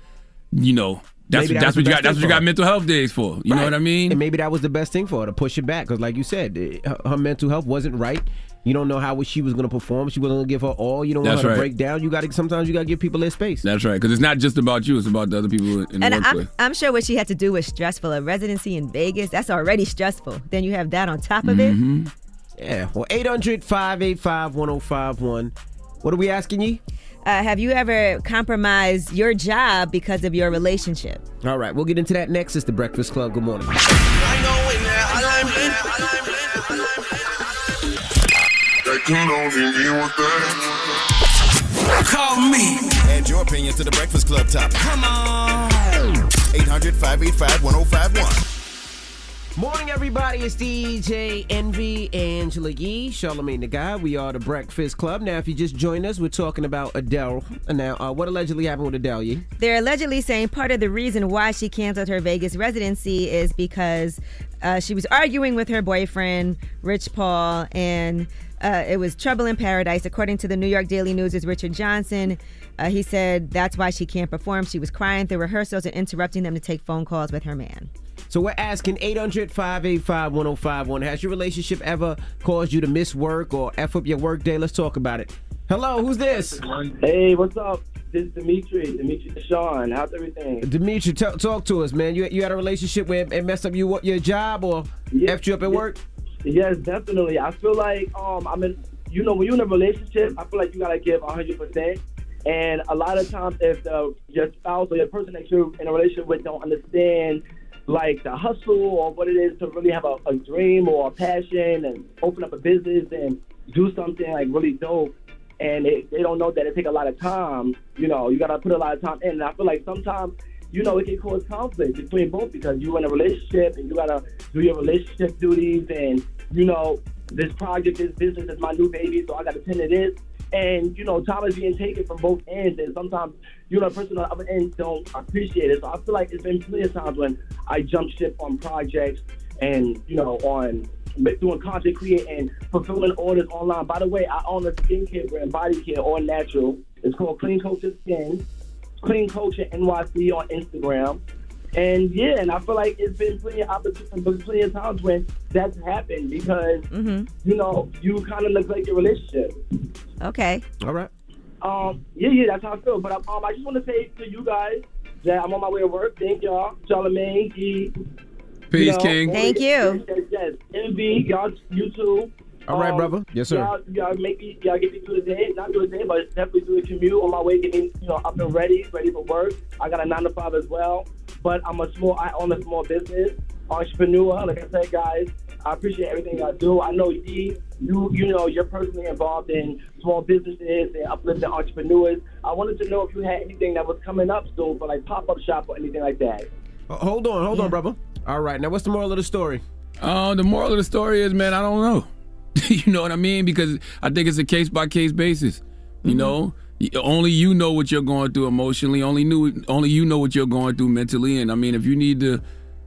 you know that's Maybe that that's was what you got. That's what you got mental health days for. You know what I mean? And maybe that was the best thing for her to push it back because, like you said, her, her mental health wasn't right. You don't know how she was going to perform. She wasn't going to give her all. You don't want That's her to right. break down. You got to sometimes you got to give people their space. That's right, because it's not just about you; it's about the other people in the And workplace. I'm, I'm sure what she had to do was stressful. A residency in Vegas, that's already stressful. Then you have that on top of it. Mm-hmm. Yeah. Well, 800 585 1051. What are we asking you? Uh, have you ever compromised your job because of your relationship? All right, we'll get into that next. It's the Breakfast Club. Good morning. Call me. Add your opinion to the Breakfast Club topic. Come on. 800 585 1051. Morning, everybody. It's DJ Envy, Angela Yee, Charlamagne tha God. We are the Breakfast Club. Now, if you just joined us, we're talking about Adele. Now, uh, what allegedly happened with Adele, Yee? They're allegedly saying part of the reason why she canceled her Vegas residency is because uh, she was arguing with her boyfriend, Rich Paul, and uh, it was trouble in paradise. According to the New York Daily News' Richard Johnson, uh, he said that's why she can't perform. She was crying through rehearsals and interrupting them to take phone calls with her man. So we're asking 800 585 1051. Has your relationship ever caused you to miss work or F up your work day? Let's talk about it. Hello, who's this? Hey, what's up? This is Dimitri. Dimitri Sean. How's everything? Dimitri, t- talk to us, man. You, you had a relationship where it messed up you, your job or effed you up at work? Yes, definitely. I feel like um, I'm in. You know, when you're in a relationship, I feel like you gotta give 100. percent And a lot of times, if the, your spouse or your person that you're in a relationship with don't understand like the hustle or what it is to really have a, a dream or a passion and open up a business and do something like really dope and they, don't know that it take a lot of time you know you gotta put a lot of time in and i feel like sometimes you know it can cause conflict between both because you're in a relationship and you gotta do your relationship duties and you know this project this business is my new baby so i gotta tend to this and you know time is being taken from both ends and sometimes you know the person on the other end don't appreciate it so i feel like it's been plenty of times when i jump ship on projects and you know on doing content creating, and fulfilling orders online. By the way, I own a skincare brand, body care, all natural. It's called Clean Culture Skin. Clean Culture NYC on Instagram. And yeah, and I feel like it's been plenty of opportunities, plenty of times when that's happened because Mm-hmm. you know you kind of neglect your relationship. Okay. All right. Um, yeah, yeah, that's how I feel. But um, I just want to say to you guys that I'm on my way to work. Thank y'all, Charlamagne, G. Peace, King. Thank you. Yes, yes. Envy, y'all, you too. All right, brother. Yes, sir. Y'all, y'all make me, y'all get me through the day. Not through the day, but definitely through the commute on my way, getting you know up and ready, ready for work. I got a nine to five as well, but I'm a small. I own a small business, entrepreneur. Like I said, guys, I appreciate everything y'all do. I know E, you, you know, you're personally involved in small businesses and uplifting entrepreneurs. I wanted to know if you had anything that was coming up soon for like pop up shop or anything like that. Uh, Hold on, hold on, brother. All right, now what's the moral of the story? Uh, the moral of the story is, man, I don't know. you know what I mean? Because I think it's a case by case basis. You mm-hmm. know, only you know what you're going through emotionally. Only knew, only you know what you're going through mentally. And I mean, if you need to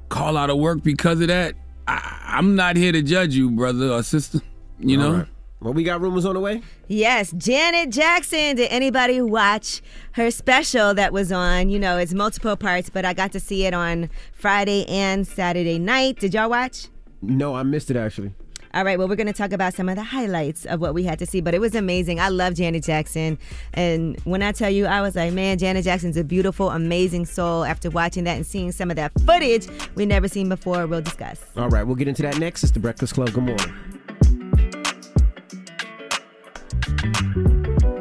call out of work because of that, I, I'm not here to judge you, brother or sister. You All know. right. Well, we got rumors on the way. Yes, Janet Jackson. Did anybody watch her special that was on? You know, it's multiple parts, but I got to see it on Friday and Saturday night. Did y'all watch? No, I missed it actually. All right, well, we're going to talk about some of the highlights of what we had to see, but it was amazing. I love Janet Jackson. And when I tell you, I was like, man, Janet Jackson's a beautiful, amazing soul. After watching that and seeing some of that footage we never seen before, we'll discuss. All right, we'll get into that next. It's the Breakfast Club. Good morning.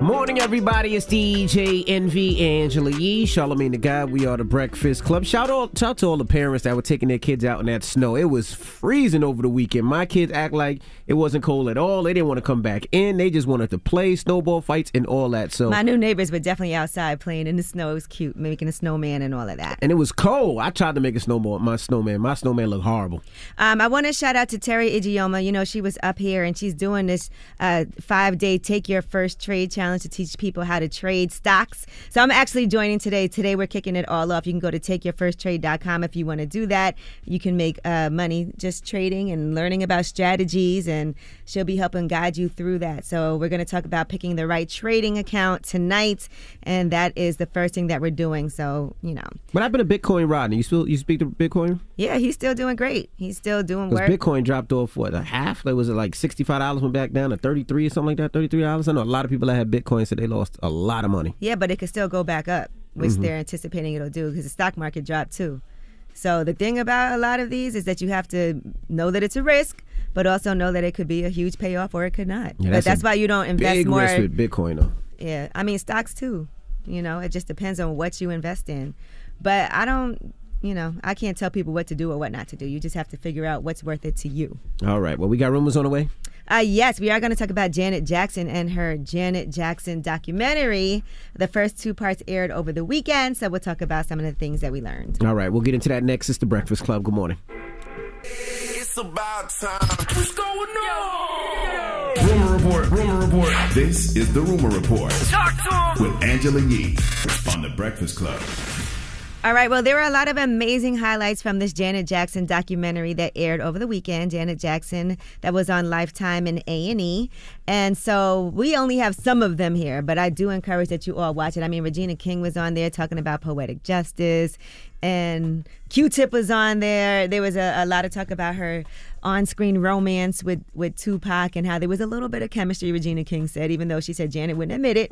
Morning, everybody. It's DJ Envy Angela Yee, Charlamagne the Guy. We are the Breakfast Club. Shout out, shout out to all the parents that were taking their kids out in that snow. It was freezing over the weekend. My kids act like it wasn't cold at all. They didn't want to come back in. They just wanted to play snowball fights and all that. So My new neighbors were definitely outside playing in the snow. It was cute, making a snowman and all of that. and it was cold. I tried to make a snowball. My snowman. My snowman looked horrible. Um, I want to shout out to Teri Ijeoma. You know, she was up here and she's doing this uh, five day Take Your First Trade Challenge to teach people how to trade stocks. So I'm actually joining today. Today we're kicking it all off. You can go to takeyourfirsttrade.com if you want to do that. You can make uh, money just trading and learning about strategies, and she'll be helping guide you through that. So we're going to talk about picking the right trading account tonight, and that is the first thing that we're doing. So, you know, What happened to Bitcoin, Rodney? You still you speak to Bitcoin? yeah, he's still doing great. He's still doing work. Bitcoin dropped off what a half? Like was it like sixty five dollars went back down to thirty three or something like that? Thirty three dollars. I know a lot of people that had Bitcoin said they lost a lot of money. Yeah, but it could still go back up, which Mhm. they're anticipating it'll do because the stock market dropped too. So the thing about a lot of these is that you have to know that it's a risk, but also know that it could be a huge payoff or it could not. Yeah, but that's why you don't invest big more. risk with Bitcoin though. Yeah, I mean stocks too. You know, it just depends on what you invest in. But I don't, you know, I can't tell people what to do or what not to do. You just have to figure out what's worth it to you. All right. Well, we got rumors on the way. Uh, yes, we are going to talk about Janet Jackson and her Janet Jackson documentary. The first two parts aired over the weekend, so we'll talk about some of the things that we learned. All right. We'll get into that next. It's the Breakfast Club. Good morning. It's about time. What's going on? Rumor report. Rumor report. This is the rumor report Talk to him. with Angela Yee on the Breakfast Club. All right, well, there were a lot of amazing highlights from this Janet Jackson documentary that aired over the weekend. Janet Jackson that was on Lifetime and A&E. And so we only have some of them here, but I do encourage that you all watch it. I mean, Regina King was on there talking about poetic justice and Q-Tip was on there. There was a, a lot of talk about her on-screen romance with, with Tupac and how there was a little bit of chemistry, Regina King said, even though she said Janet wouldn't admit it.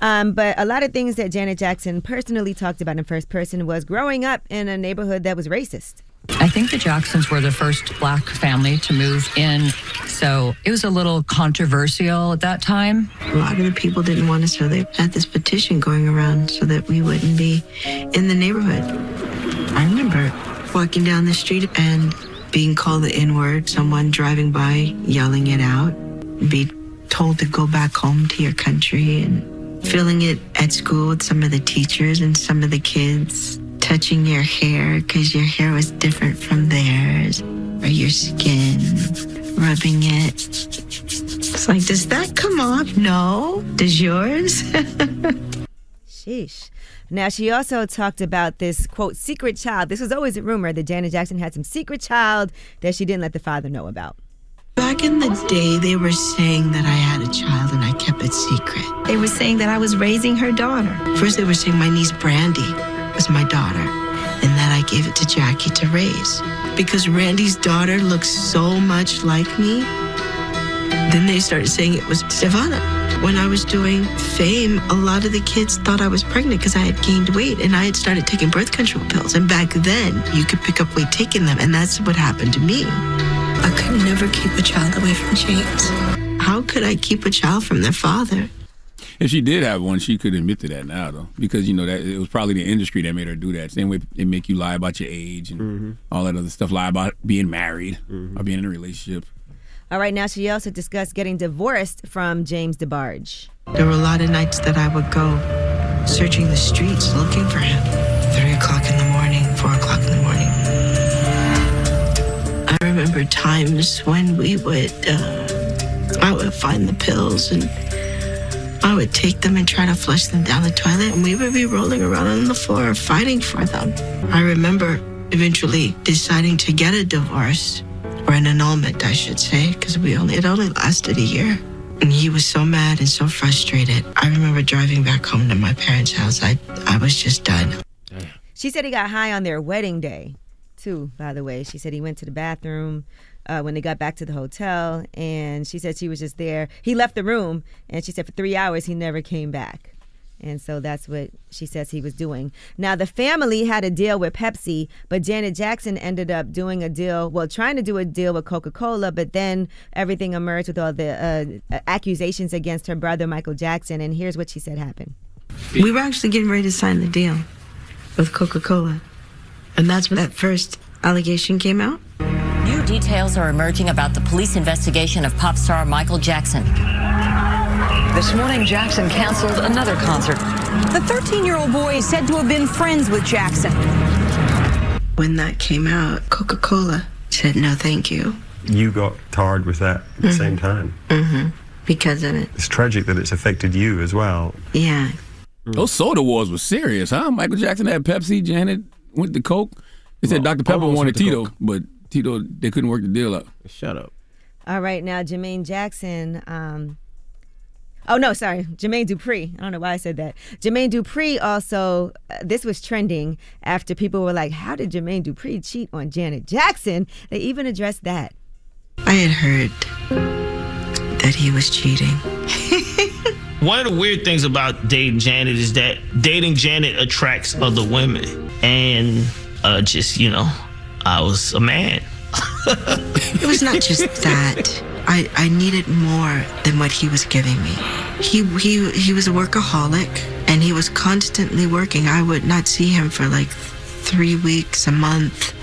Um, but a lot of things that Janet Jackson personally talked about in first person was growing up in a neighborhood that was racist. I think the Jacksons were the first black family to move in, so it was a little controversial at that time. A lot of the people didn't want us, so they had this petition going around so that we wouldn't be in the neighborhood. I remember walking down the street and being called the N word, someone driving by yelling it out, be told to go back home to your country, and feeling it at school with some of the teachers and some of the kids touching your hair because your hair was different from theirs, or your skin, rubbing it. It's like, does that come off? No. Does yours? Sheesh. Now, she also talked about this quote, secret child. This was always a rumor that Janet Jackson had some secret child that she didn't let the father know about. Back in the day, they were saying that I had a child and I kept it secret. They were saying that I was raising her daughter. First, they were saying my niece Brandi was my daughter and that I gave it to Jackie to raise. Because Randy's daughter looks so much like me, then they started saying it was Stevanna. When I was doing fame, a lot of the kids thought I was pregnant because I had gained weight and I had started taking birth control pills. And back then, you could pick up weight taking them, and that's what happened to me. I could never keep a child away from James. How could I keep a child from their father? If she did have one, she could admit to that now, though, because you know that it was probably the industry that made her do that. Same way they make you lie about your age and Mm-hmm. all that other stuff, lie about being married or being in a relationship. All right, now she also discussed getting divorced from James DeBarge. There were a lot of nights that I would go searching the streets looking for him. Three o'clock in the morning, four o'clock in the morning. I remember times when we would, uh, I would find the pills and I would take them and try to flush them down the toilet, and we would be rolling around on the floor fighting for them. I remember eventually deciding to get a divorce, or an annulment, I should say, because we only it only lasted a year. And he was so mad and so frustrated. I remember driving back home to my parents' house. I I was just done. She said he got high on their wedding day, too, by the way. She said he went to the bathroom uh, when they got back to the hotel, and she said she was just there. He left the room, and she said for three hours he never came back. And so that's what she says he was doing. Now, the family had a deal with Pepsi, but Janet Jackson ended up doing a deal, well, trying to do a deal with Coca Cola, but then everything emerged with all the uh, accusations against her brother, Michael Jackson. And here's what she said happened. We were actually getting ready to sign the deal with Coca Cola. And that's when that first allegation came out. New details are emerging about the police investigation of pop star Michael Jackson. This morning, Jackson canceled another concert. The 13 year old boy is said to have been friends with Jackson. When that came out, Coca Cola said no thank you. You got tarred with that at the same time. Mm-hmm. Because of it. It's tragic that it's affected you as well. Yeah. Those soda wars were serious, huh? Michael Jackson had Pepsi, Janet went to Coke. They said Dr. Pepper wanted Tito, Coke. but Tito they couldn't work the deal out. Shut up. All right, now Jermaine Jackson. Um, oh no, sorry, Jermaine Dupri. I don't know why I said that. Jermaine Dupri also. Uh, this was trending after people were like, "How did Jermaine Dupri cheat on Janet Jackson?" They even addressed that. I had heard that he was cheating. One of the weird things about dating Janet is that dating Janet attracts other women. And uh, just, you know, I was a man. It was not just that. I, I needed more than what he was giving me. He he he was a workaholic and he was constantly working. I would not see him for like three weeks, a month.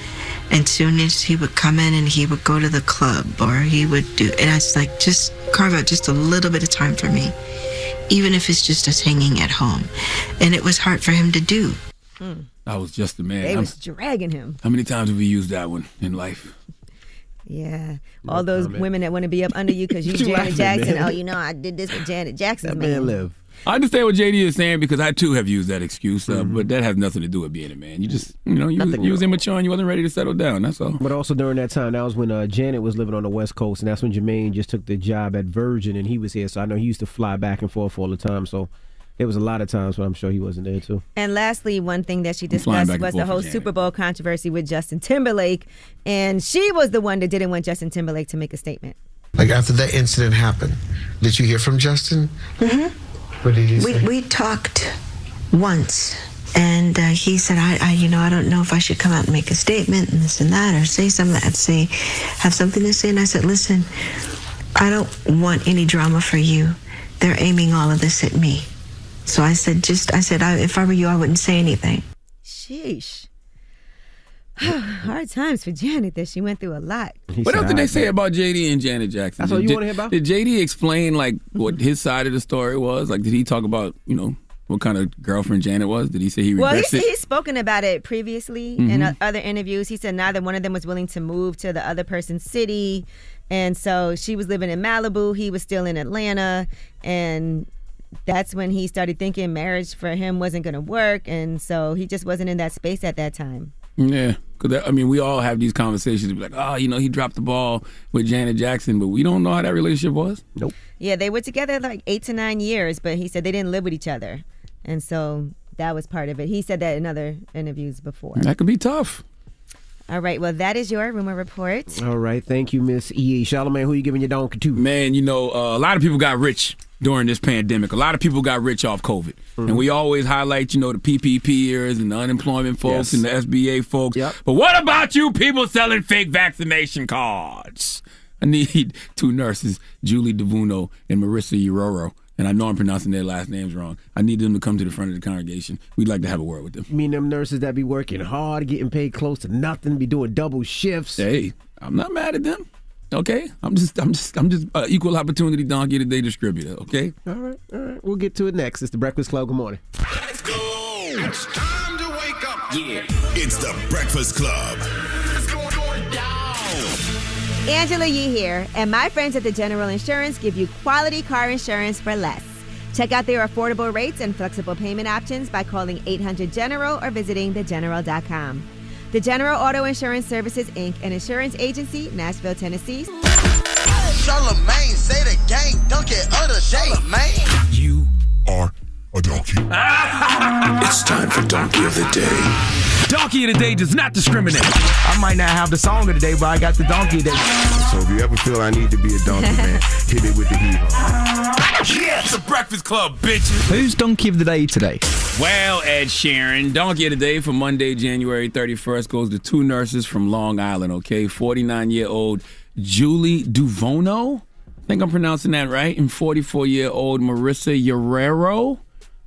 And soon as he would come in and he would go to the club or he would do and I was like, just carve out just a little bit of time for me. Even if it's just us hanging at home. And it was hard for him to do. Hmm. I was just a man. They I'm- was dragging him. how many times have we used that one in life? Yeah, all those comment. women that want to be up under you because you You Janet laughing, Jackson. man. Oh, you know I did this with Janet Jackson's man. live. I understand what JD is saying because I too have used that excuse, uh, Mm-hmm. but that has nothing to do with being a man. You just, you know, you, was, you was immature and you wasn't ready to settle down. That's all. But also during that time, that was when uh, Janet was living on the West Coast, and that's when Jermaine just took the job at Virgin, and he was here. So I know he used to fly back and forth all the time. So there was a lot of times when I'm sure he wasn't there too. And lastly, one thing that she discussed was the whole. Super Bowl controversy with Justin Timberlake, and she was the one that didn't want Justin Timberlake to make a statement. Like after that incident happened, did you hear from Justin? Mm-hmm. What did he We, say? we talked once, and uh, he said, I, I, you know, I don't know if I should come out and make a statement and this and that, or say something. I'd say, have something to say. And I said, listen, I don't want any drama for you. They're aiming all of this at me. So I said, just, I said, I, if I were you, I wouldn't say anything. Sheesh. Hard times for Janet that she went through a lot. what else did they say about JD and Janet Jackson? That's what Did- you wanna hear about? Did JD explain like what his side of the story was? Like, did he talk about you know what kind of girlfriend Janet was? Did he say he Well, he's, it? he's spoken about it previously in Mhm. o- other interviews. He said neither one of them was willing to move to the other person's city. And so she was living in Malibu, he was still in Atlanta. And that's when he started thinking marriage for him wasn't going to work. And so he just wasn't in that space at that time. Yeah. Because, I mean, we all have these conversations. Like, oh, you know, he dropped the ball with Janet Jackson, but we don't know how that relationship was. Nope. Yeah, they were together like eight to nine years, but he said they didn't live with each other. And so that was part of it. He said that in other interviews before. That could be tough. All right, well, that is your rumor report. All right, thank you, Miss E. Charlamagne, who you giving your donkey to? Man, you know, uh, a lot of people got rich during this pandemic. A lot of people got rich off COVID. And we always highlight, you know, the PPPers and the unemployment folks Yes. and the SBA folks. But what about you people selling fake vaccination cards? I need two nurses, Julie DeVuono and Marissa Urraro. And I know I'm pronouncing their last names wrong. I need them to come to the front of the congregation. We'd like to have a word with them. You mean them nurses that be working hard, getting paid close to nothing, be doing double shifts? Hey, I'm not mad at them. Okay, I'm just, I'm just, I'm just uh, equal opportunity donkey today distributor. Okay. All right, all right. We'll get to it next. It's the Breakfast Club. Good morning. Let's go. It's time to wake up. Yeah. It's the Breakfast Club. Angela Yee here, and my friends at the General Insurance give you quality car insurance for less. Check out their affordable rates and flexible payment options by calling 800 General or visiting thegeneral.com. The General Auto Insurance Services, Inc., an insurance agency, Nashville, Tennessee. Charlamagne, say the gang, dunk it other day. Charlamagne. You are a donkey. it's time for Donkey of the Day. Donkey of the Day does not discriminate. I might not have the song of the day, but I got the donkey of the day. So if you ever feel I need to be a donkey, man, hit it with the heat. Yeah, it's the Breakfast Club, bitches. Who's donkey of the day today? Well, Ed Sheeran, Donkey of the Day for Monday, January 31st goes to two nurses from Long Island, okay? 49 year old Julie DeVuono. I think I'm pronouncing that right. And 44 year old Marissa Guerrero.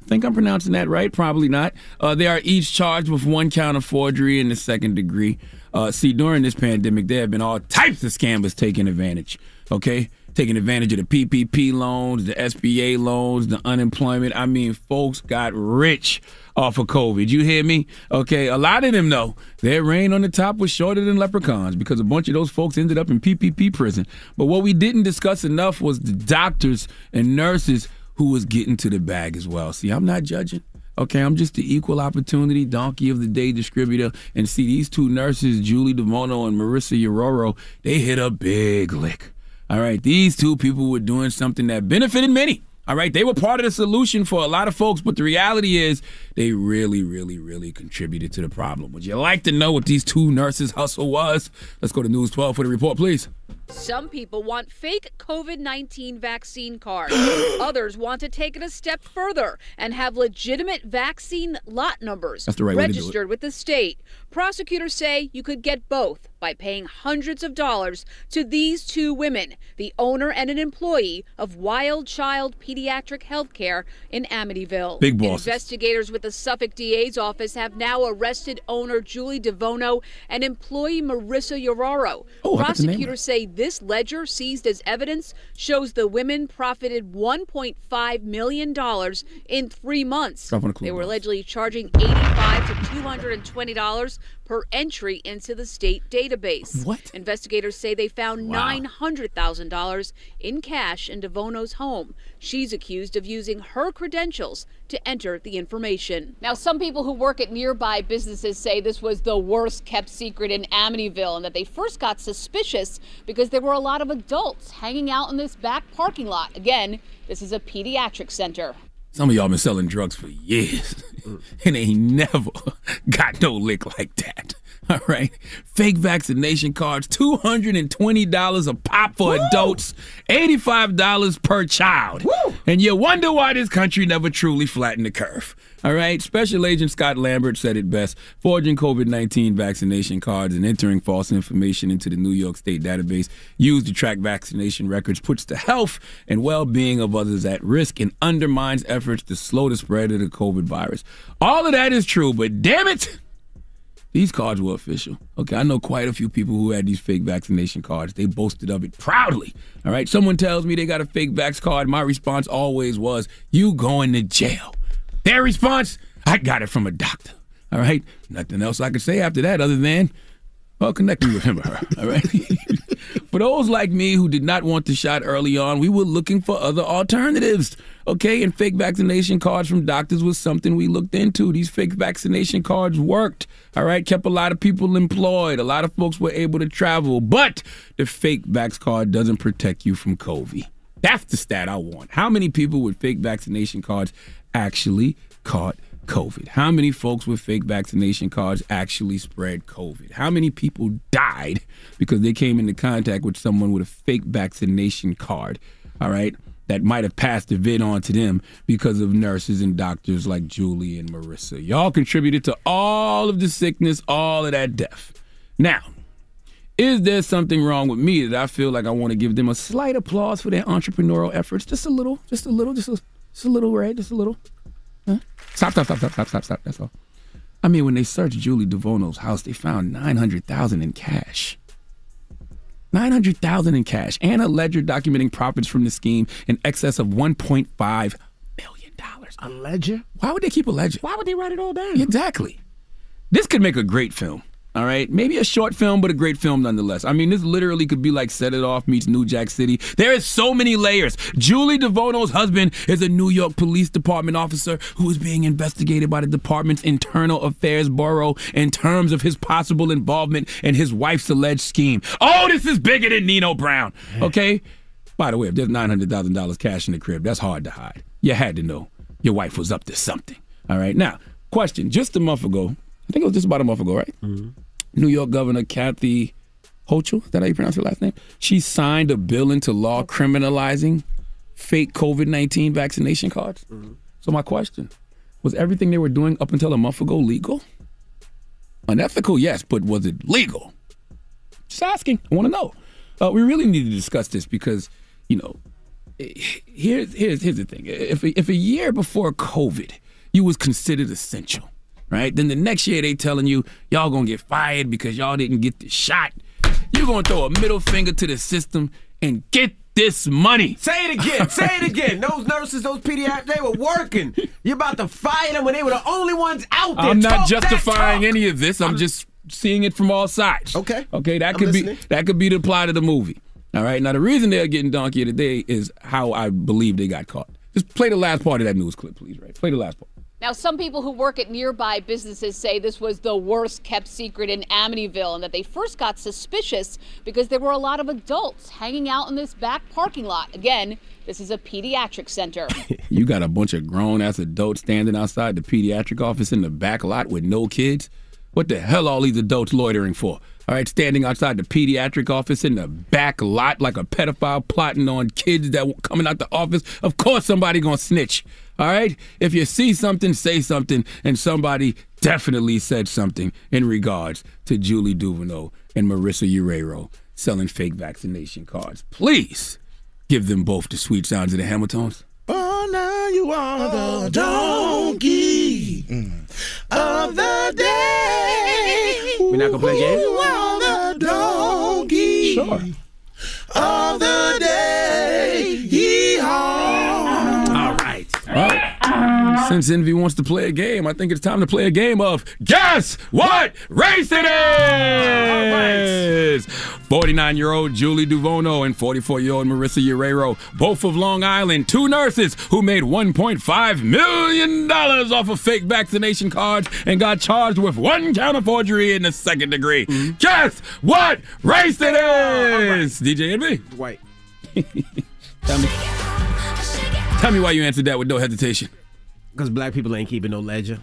Think I'm pronouncing that right. Probably not. Uh, they are each charged with one count of forgery in the second degree. Uh, see, during this pandemic, there have been all types of scammers taking advantage. Okay, taking advantage of the PPP loans, the SBA loans, the unemployment. I mean, folks got rich off of COVID. You hear me? Okay, a lot of them though, their reign on the top was shorter than leprechauns because a bunch of those folks ended up in PPP prison. But what we didn't discuss enough was the doctors and nurses who was getting to the bag as well. See, I'm not judging. Okay, I'm just the equal opportunity donkey of the day distributor. And see, these two nurses, Julie DeMono and Marissa Urraro, they hit a big lick. All right, these two people were doing something that benefited many. All right, they were part of the solution for a lot of folks, but the reality is they really, really, really contributed to the problem. Would you like to know what these two nurses' hustle was? Let's go to News 12 for the report, please. Some people want fake COVID 19 vaccine cards. Others want to take it a step further and have legitimate vaccine lot numbers right way to do it. registered with the state. Prosecutors say you could get both by paying hundreds of dollars to these two women, the owner and an employee of Wild Child Pediatric Healthcare in Amityville. Big bosses. Investigators with the Suffolk DA's office have now arrested owner Julie DeVuono and employee Marissa Urraro. Oh, Prosecutors say this ledger seized as evidence shows the women profited $1.5 million in three months. Drop on a clue They were allegedly charging 85 to $220 per entry into the state database. What? Investigators say they found Wow. $900,000 in cash in DeVuono's home. She's accused of using her credentials to enter the information. Now, some people who work at nearby businesses say this was the worst kept secret in Amityville and that they first got suspicious because there were a lot of adults hanging out in this back parking lot. Again, this is a pediatric center. Some of y'all been selling drugs for years mm. and ain't never got no lick like that. All right. Fake vaccination cards, $220 a pop for adults, $85 per child. And you wonder why this country never truly flattened the curve. All right. Special Agent Scott Lampert said it best forging COVID 19 vaccination cards and entering false information into the New York State database used to track vaccination records puts the health and well being of others at risk and undermines efforts to slow the spread of the COVID virus. All of that is true, but damn it. These cards were official. Okay, I know quite a few people who had these fake vaccination cards. They boasted of it proudly. All right, someone tells me they got a fake vax card. My response always was, You going to jail. Their response, I got it from a doctor. All right, nothing else I could say after that other than, well, connect me with him or her. All right. For those like me who did not want the shot early on, we were looking for other alternatives. Okay, and fake vaccination cards from doctors was something we looked into. These fake vaccination cards worked. All right, kept a lot of people employed. A lot of folks were able to travel. But the fake vax card doesn't protect you from COVID. That's the stat I want. How many people with fake vaccination cards actually caught COVID? How many folks with fake vaccination cards actually spread COVID? How many people died because they came into contact with someone with a fake vaccination card? All right. That might have passed the vid on to them because of nurses and doctors like Julie and Marissa. Y'all contributed to all of the sickness, all of that death. Now, is there something wrong with me that I feel like I want to give them a slight applause for their entrepreneurial efforts? Just a little, just a little, just a, just a little, right? Just a little. Stop, stop, stop, stop, stop, stop, stop. That's all. I mean, when they searched Julie DeVuono's house, they found nine hundred thousand in cash. Nine hundred thousand in cash and a ledger documenting profits from the scheme in excess of one point five million dollars. A ledger? Why would they keep a ledger? Why would they write it all down? Exactly. This could make a great film. All right, maybe a short film, but a great film nonetheless. I mean, this literally could be like Set It Off meets New Jack City. There is so many layers. Julie DeVuono's husband is a New York Police Department officer who is being investigated by the department's Internal Affairs Bureau in terms of his possible involvement in his wife's alleged scheme. Oh, this is bigger than Nino Brown. Okay. By the way, if there's nine hundred thousand dollars cash in the crib, that's hard to hide. You had to know your wife was up to something. All right. Now, question: Just a month ago, I think it was just about a month ago, right? Mm-hmm. New York Governor Kathy Hochul, is that how you pronounce her last name? She signed a bill into law criminalizing fake COVID 19 vaccination cards. So, my question was everything they were doing up until a month ago legal? Unethical, yes, but was it legal? Just asking. I want to know. Uh, we really need to discuss this because, you know, eh, here's here's here's the thing. If a, if a year before COVID, you was considered essential, right? Then the next year they telling you y'all gonna get fired because y'all didn't get the shot. You gonna throw a middle finger to the system and get this money. Say it again. Say it again. Those nurses, those pediatrics, they were working. You're about to fire them when they were the only ones out there. I'm not Talk justifying any of this. I'm just seeing it from all sides. Okay. Okay, that I'm could listening. be that could be the plot of the movie. All right. Now the reason they're getting donkey today is how I believe they got caught. Just play the last part of that news clip, please. Right. Play the last part. Now, some people who work at nearby businesses say this was the worst kept secret in Amityville and that they first got suspicious because there were a lot of adults hanging out in this back parking lot. Again, this is a pediatric center. You got a bunch of grown ass adults standing outside the pediatric office in the back lot with no kids. What the hell all these adults loitering for? All right, standing outside the pediatric office in the back lot like a pedophile plotting on kids that w- coming out the office. Of course, somebody gonna snitch. All right, if you see something, say something, and somebody definitely said something in regards to Julie DeVuono and Marissa Urraro selling fake vaccination cards. Please give them both the sweet sounds of the Hamiltons. Oh, now you are the oh, donkey of the day. We're not gonna play a game? You are the donkey Sure. of the day. Yeehaw. Right. Well, since Envy wants to play a game, I think it's time to play a game of Guess What Race It Is! 49 year old Julie DeVuono and 44 year old Marissa Urraro, both of Long Island, two nurses who made $1.5 million off of fake vaccination cards and got charged with one count of forgery in the second degree. Mm-hmm. Guess what race it is? DJ Envy? White. Tell me. Why you answered that with no hesitation. Because black people ain't keeping no ledger.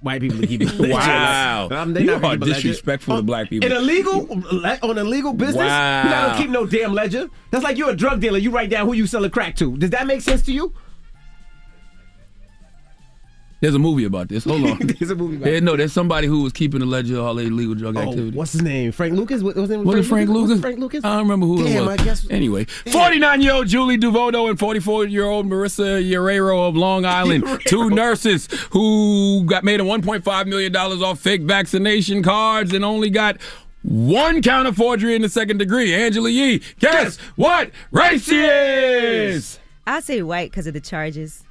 White people are keeping ledger. Wow. Um, they You not are keep a ledger. disrespectful to black people. In illegal, on illegal business, you're not Wow. gonna keep no damn ledger. That's like you're a drug dealer. You write down who you sell selling crack to. Does that make sense to you? There's a movie about this. Hold on. There's a movie about Yeah, no, there's somebody who was keeping a ledger of all their illegal drug Oh, activity. what's his name? Frank Lucas? What was his name? Was it Frank Was Lucas? Frank Lucas? I don't remember who Damn, it was. I guess. Anyway, 49 year old Julie DeVuono and 44 year old Marissa Urraro of Long Island, two nurses who got made a $1.5 million off fake vaccination cards and only got one count of forgery in the second degree. Angela Yee, guess what race she is? I'll say white because of the charges.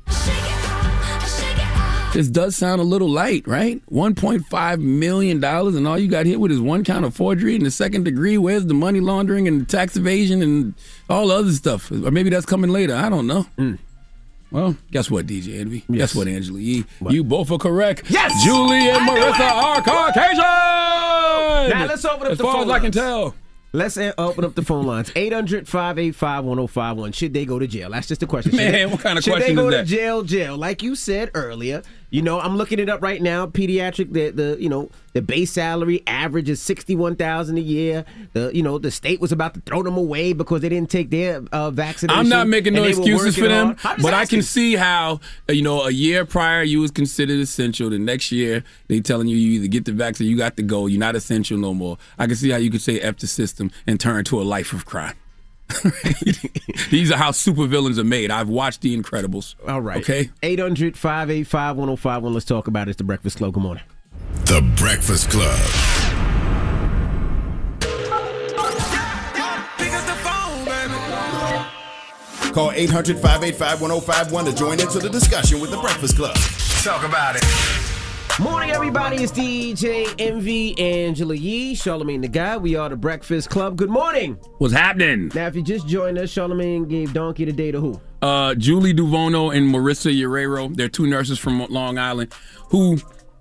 This does sound a little light, right? $1.5 million, and all you got hit with is one count of forgery in the second degree. Where's the money laundering and tax evasion and all the other stuff? Or maybe that's coming later. I don't know. Well, guess what, DJ Envy? Guess what, Angela Yee? You both are correct. Yes! Julie and Marissa are Caucasian! Now let's open up as the phone as I can lines. tell. Let's uh, open up the phone lines. 800-585-1051. Should they go to jail? That's just the question. Should Man, they- what kind of question is that? should they go to jail? Jail. Like you said earlier, you know, I'm looking it up right now. Pediatric, the the you know the base salary average is sixty one thousand a year. The you know the state was about to throw them away because they didn't take their uh, vaccination. I'm not making no and they were excuses for them, but I can see how uh, you know a year prior you was considered essential. The next year they telling you you either get the vaccine, you got to go, you're not essential no more. I can see how you could say f the system and turn to a life of crime. These are how supervillains are made. I've watched The Incredibles. All right. Okay. 800-585-1051. Let's talk about it. It's the Breakfast Club. Good morning. The Breakfast Club. Call 800 585 1051 to join into the discussion with The Breakfast Club. Talk about it. Morning, everybody. It's DJ Envy Angela Yee, Charlamagne tha God. We are the Breakfast Club. Good morning. What's happening? Now, if you just joined us, Charlamagne gave Donkey the day to who? uh, Julie DeVuono and Marissa Guerrero. They're two nurses from Long Island who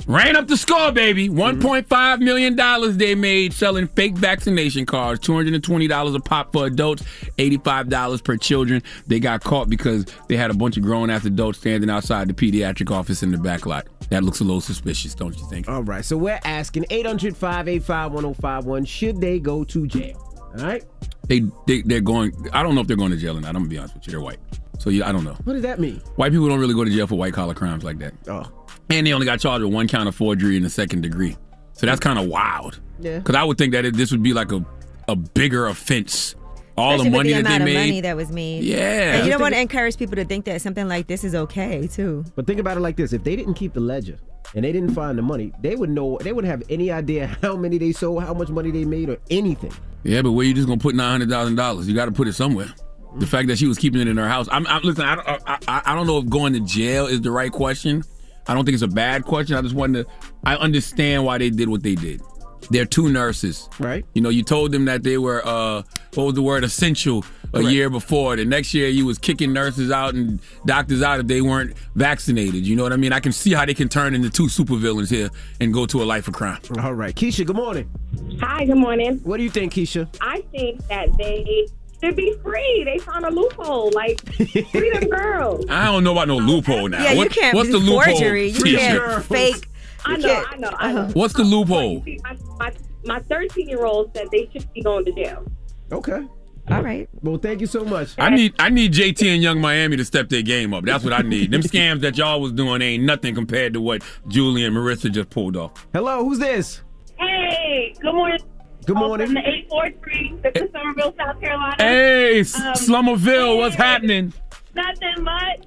ran up the score, baby. Mm-hmm. $1.5 million they made selling fake vaccination cards. $220 a pop for adults, $85 per children. They got caught because they had a bunch of grown ass adults standing outside the pediatric office in the back lot. That looks a little suspicious, don't you think? All right, so we're asking 800 585 1051 should they go to jail? All right? They, they, they're going, I don't know if they're going to jail or not. I'm going to be honest with you. They're white. So yeah, I don't know. What does that mean? White people don't really go to jail for white collar crimes like that. Oh. And they only got charged with one count of forgery in the second degree. So that's kind of wild. Yeah. Because I would think that it, this would be like a, a bigger offense. All Especially the with money the that they made. of money that was made. Yeah. And you don't want to encourage people to think that something like this is okay too. But think about it like this: if they didn't keep the ledger and they didn't find the money, they would know. They wouldn't have any idea how many they sold, how much money they made, or anything. Yeah, but where you just gonna put nine hundred thousand dollars? You got to put it somewhere. The fact that she was keeping it in her house. I'm, I'm listen. I don't, I, I, I don't know if going to jail is the right question. I don't think it's a bad question. I just wanted to. I understand why they did what they did. They're two nurses, right? You know, you told them that they were uh, what was the word essential a Correct. year before. The next year, you was kicking nurses out and doctors out if they weren't vaccinated. You know what I mean? I can see how they can turn into two supervillains here and go to a life of crime. All right, Keisha. Good morning. Hi, good morning. What do you think, Keisha? I think that they should be free. They found a loophole. Like, free them girls. I don't know about no loophole now. Yeah, you can't what's do the loophole? forgery. You can't fake. I know, can't- I know, I uh-huh. know. What's the loophole? My, my, my 13 year old said they should be going to jail. Okay. All right. Well, thank you so much. I need I need JT and Yung Miami to step their game up. That's what I need. Them scams that y'all was doing ain't nothing compared to what Julie and Marissa just pulled off. Hello, who's this? Hey, good morning. Good morning. From the 843, this is Summerville, South Carolina. Hey, Um, Slummerville, what's happening? Nothing much.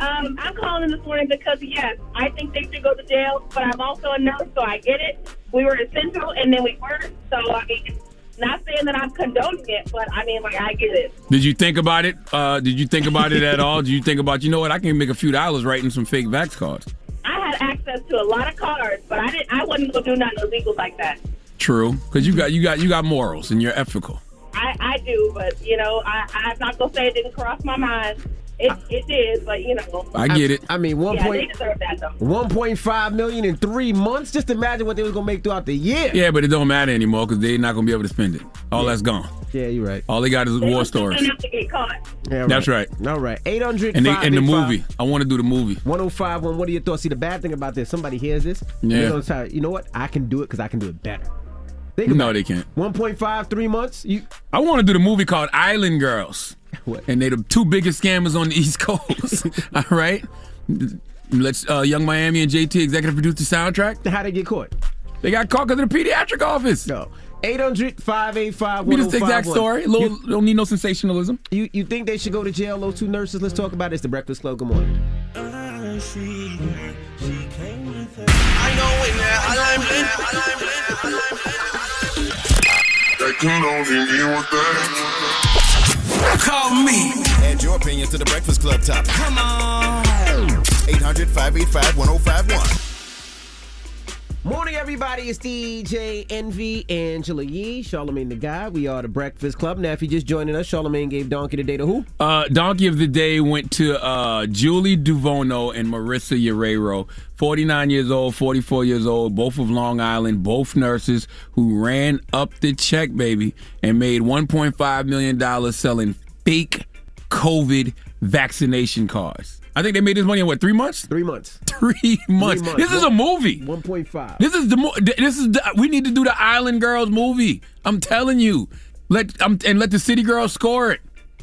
Um, I'm calling this morning because, yes, I think they should go to jail, but I'm also a nurse, so I get it. We were essential, and then we weren't. So, I mean, not saying that I'm condoning it, but I mean, like, I get it. Did you think about it? Uh, did you think about it at all? Did you think about you know what? I can make a few dollars writing some fake vax cards. I had access to a lot of cards, but I didn't. I wasn't gonna do nothing illegal like that. True, because you mm-hmm. got you got you got morals and you're ethical. I, I do, but you know, I, I'm not gonna say it didn't cross my mind. It, it did, but you know. I get it. I mean, one yeah, point they that 1.5 million in three months. Just imagine what they was gonna make throughout the year. Yeah, but it don't matter anymore because they're not gonna be able to spend it. All that's gone. Yeah, you're right. All they got is war stories. Enough to get caught. Yeah, That's right. All right. 800 And they, and the movie. I want to do the movie. 1051. What are your thoughts? See, the bad thing about this, somebody hears this. Yeah. They're gonna you know what? I can do it because I can do it better. Think No, they can't. 1.5, three months. You I want to do the movie called Island Girls. And they're the two biggest scammers on the East Coast. All right? Let's uh, Yung Miami and JT executive produce the soundtrack. How they get caught? They got caught because of the pediatric office. No. 800 585 Be the exact story. Little, don't need no sensationalism. You, you think they should go to jail, those two nurses? Let's talk about it. It's the Breakfast Club. Good morning. Call me. Add your opinion to the Breakfast Club topic. Come on. 800 585 1051. Morning, everybody. It's DJ Envy, Angela Yee, Charlamagne tha God. We are the Breakfast Club. Now, if you're just joining us, Charlamagne gave Donkey today to who? Uh, Donkey of the Day went to uh, Julie DeVuono and Marissa Guerrero, 49 years old, 44 years old, both of Long Island, both nurses who ran up the check, baby, and made $1.5 million selling fake COVID vaccination cards. I think they made this money in what, three months? Three months. Three months. months. This is a movie. 1.5. This is the mo- this is the, we need to do the Island Girls movie. I'm telling you. Let um, and let the City Girls score it.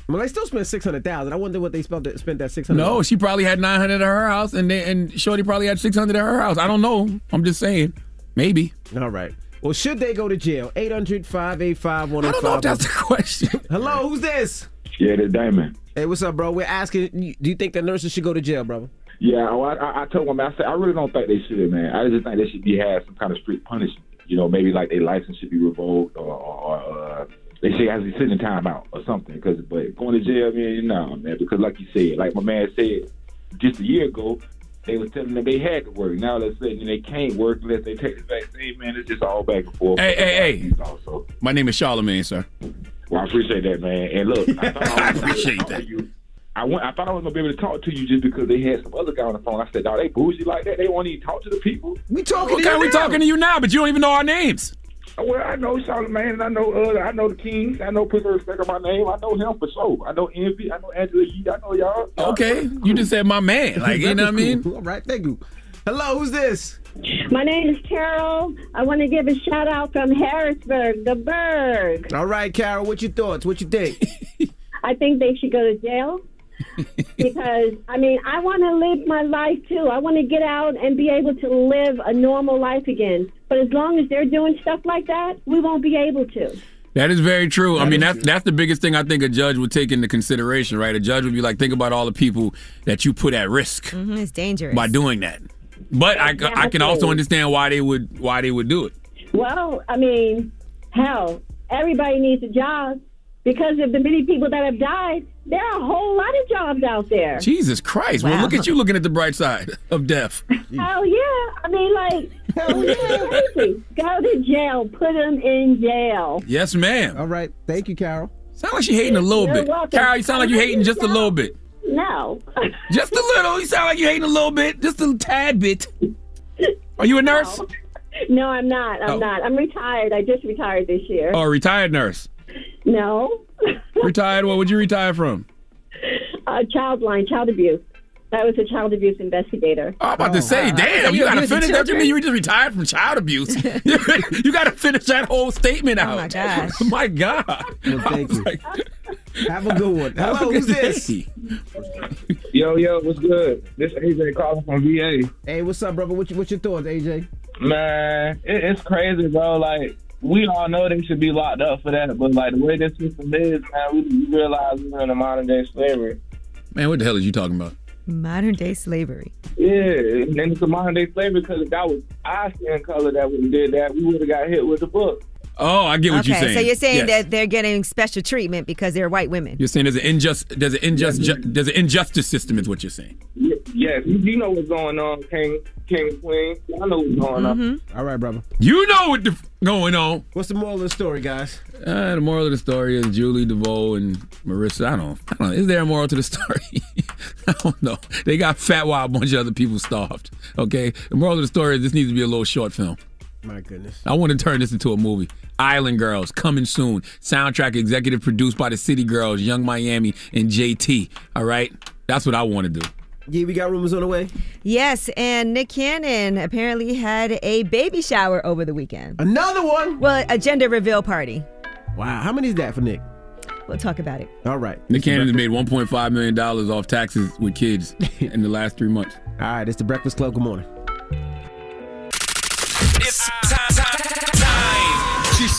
Well, they still spent 600000 I wonder what they spent, spent that 600 No, she probably had 900 at her house, and they, and Shorty probably had 600 at her house. I don't know. I'm just saying, maybe. All right. Well, should they go to jail? 800 585 I don't know if that's the question. Hello, who's this? Yeah, the Diamond. Hey, what's up, bro? We're asking, do you think the nurses should go to jail, brother? Yeah, well, I, I, I told them, I said, I really don't think they should, man. I just think they should be had some kind of strict punishment. You know, maybe like their license should be revoked or, or, or uh, they should have to sit in time out or something. Because, but going to jail, man, no, man. Because like you said, like my man said just a year ago, they was telling them they had to work. Now they're saying they can't work unless they take the vaccine. Man, it's just all back and forth. Hey, hey, hey. Also. My name is Charlamagne, sir. Well, I appreciate that, man. And look, I thought I, appreciate gonna be able to talk to you. I went. I thought I was gonna be able to talk to you just because they had some other guy on the phone. I said, "Dog, they bougie like that. They won't even talk to the people." We talking Okay, we talking to you now, but you don't even know our names. Well, I know Charlamagne, and I know uh, I know the Kings. I know put some respect on my name. I know him for sure. I know Envy. I know Angela Yee. I know y'all. Okay, you just said my man. Like you know what I mean? All right, thank you. Hello, who's this? My name is Carol. I want to give a shout out from Harrisburg, the Berg. All right, Carol, what's your thoughts? What you think? I think they should go to jail because I mean I want to live my life too. I want to get out and be able to live a normal life again. But as long as they're doing stuff like that, we won't be able to. That is very true. I mean, that's that's the biggest thing I think a judge would take into consideration, right? A judge would be like, think about all the people that you put at risk hmm it's dangerous. by doing that. But I, I can also understand why they would why they would do it. Well, I mean, hell, everybody needs a job because of the many people that have died. There are a whole lot of jobs out there. Jesus Christ! Well, look at you looking at the bright side of death. Hell yeah! I mean, like, hell oh, yeah! crazy. Go to jail. Put them in jail. Yes, ma'am. All right, thank you, Carol. Sound like she hating a little You're bit. welcome. Carol, you sound like you hating just a little bit. No. Just a little. You sound like you're hating a little bit. Just a tad bit. Are you a nurse? No, I'm not. I'm Oh. not. I'm retired. I just retired this year. Oh, a retired nurse. No. Retired. What would you retire from? Uh, child line, child abuse. That was a child abuse investigator. I'm about to say, damn, you gotta finish that. You mean you just retired from child abuse? you gotta finish that whole statement out. Oh my gosh. my God. Well, thank you. Have a good one. Hello, good who's this? Yo, yo, what's good? This AJ calling from VA. Hey, what's up, brother? What's your, what's your thoughts, AJ? Man, it, it's crazy, bro. Like, we all know they should be locked up for that, but like the way this system is, man, we, we realize we're in a modern day slavery. Man, what the hell is you talking about? Modern day slavery. Yeah, and it's a modern day slavery because if that was our skin color that would have did that, we would have got hit with the book. Oh, I get what okay, you're saying. so you're saying Yes. that they're getting special treatment because they're white women. You're saying there's an unjust, there's an unjust, ju- there's an injustice system, is what you're saying. Y- Yes, you, you know what's going on, King, King, Queen. I know what's going on. All right, brother. You know what's the f- going on. What's the moral of the story, guys? Uh, the moral of the story is Julie DeVoe and Marissa. I don't, I don't know. Is there a moral to the story? I don't know. They got fat while a bunch of other people starved. Okay. The moral of the story is this needs to be a little short film. My goodness. I want to turn this into a movie. Island Girls coming soon. Soundtrack executive produced by the City Girls, Yung Miami, and JT. All right, that's what I want to do. Yeah, we got rumors on the way. Yes, and Nick Cannon apparently had a baby shower over the weekend. Another one? Well, a gender reveal party. Wow, how many is that for Nick? We'll talk about it. All right. Nick Cannon has made 1.5 million dollars off taxes with kids in the last three months. All right, it's the Breakfast Club. Good morning.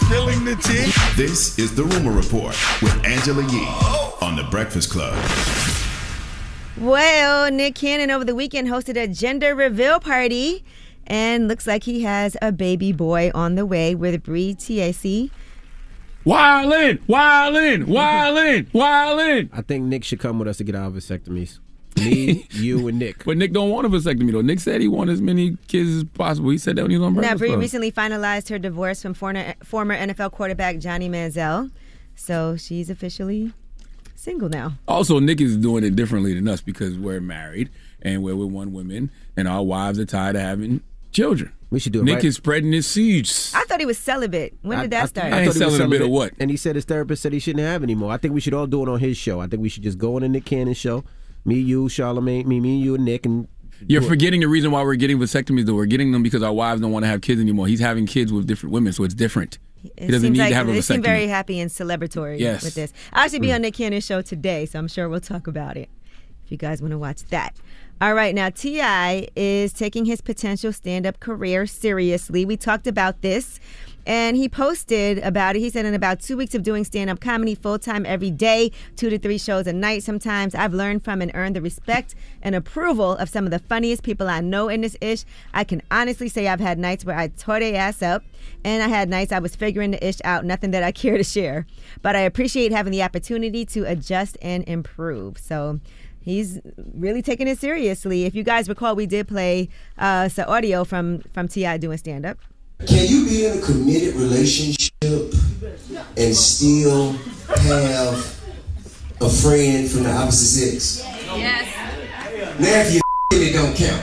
Time. Spilling the tea. This is the Rumor Report with Angela Yee on the Breakfast Club. Well, Nick Cannon over the weekend hosted a gender reveal party, and looks like he has a baby boy on the way with Bre Tiesi. Wildin', wildin', wildin', wildin'. I think Nick should come with us to get our vasectomies. Me, you, and Nick. But Nick don't want a vasectomy though. Nick said he wanted as many kids as possible. He said that when he was on Now, Breakfast Bre Club. recently finalized her divorce from former, former NFL quarterback Johnny Manziel. So she's officially single now. Also, Nick is doing it differently than us because we're married and we're with one woman, and our wives are tired of having children. We should do it Nick right. is spreading his seeds. I thought he was celibate. When did that start? I ain't thought he was selling a bit of what? And he said his therapist said he shouldn't have anymore. I think we should all do it on his show. I think we should just go on the Nick Cannon show. Me, you, Charlamagne, me, me, you, and Nick, and You're forgetting the reason why we're getting vasectomies. Though we're getting them because our wives don't want to have kids anymore. He's having kids with different women, so it's different. It he doesn't seems need like to have a they seem very happy and celebratory Yes. with this. I'll actually be Mm. on Nick Cannon's show today, so I'm sure we'll talk about it if you guys want to watch that. All right, now T.I. is taking his potential stand up career seriously. We talked about this. And he posted about it. He said, in about two weeks of doing stand up comedy full time every day, two to three shows a night sometimes, I've learned from and earned the respect and approval of some of the funniest people I know in this ish. I can honestly say I've had nights where I tore their ass up, and I had nights I was figuring the ish out, nothing that I care to share. But I appreciate having the opportunity to adjust and improve. So, He's really taking it seriously. If you guys recall, we did play uh, some audio from from T.I. doing stand up. Can you be in a committed relationship and still have a friend from the opposite sex? Yes. Now, if you it don't count.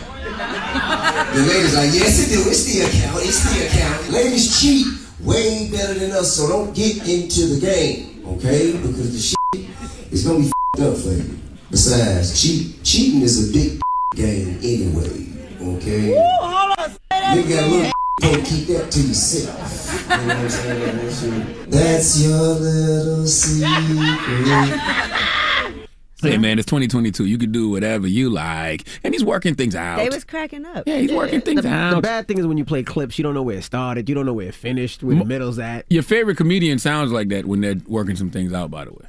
The ladies like, yes, it do. It still count. It still count. Ladies cheat way better than us, so don't get into the game, okay? Because the shit is gonna be fed up for you. Besides, cheat cheating is a big game anyway, okay? You got a little don't keep that to yourself. You know what I'm saying? That's your little secret. Hey man, it's 2022. You can do whatever you like, and he's working things out. They was cracking up. Yeah, he's working things the, out. The bad thing is when you play clips, you don't know where it started, you don't know where it finished, where the middle's at. Your favorite comedian sounds like that when they're working some things out. By the way,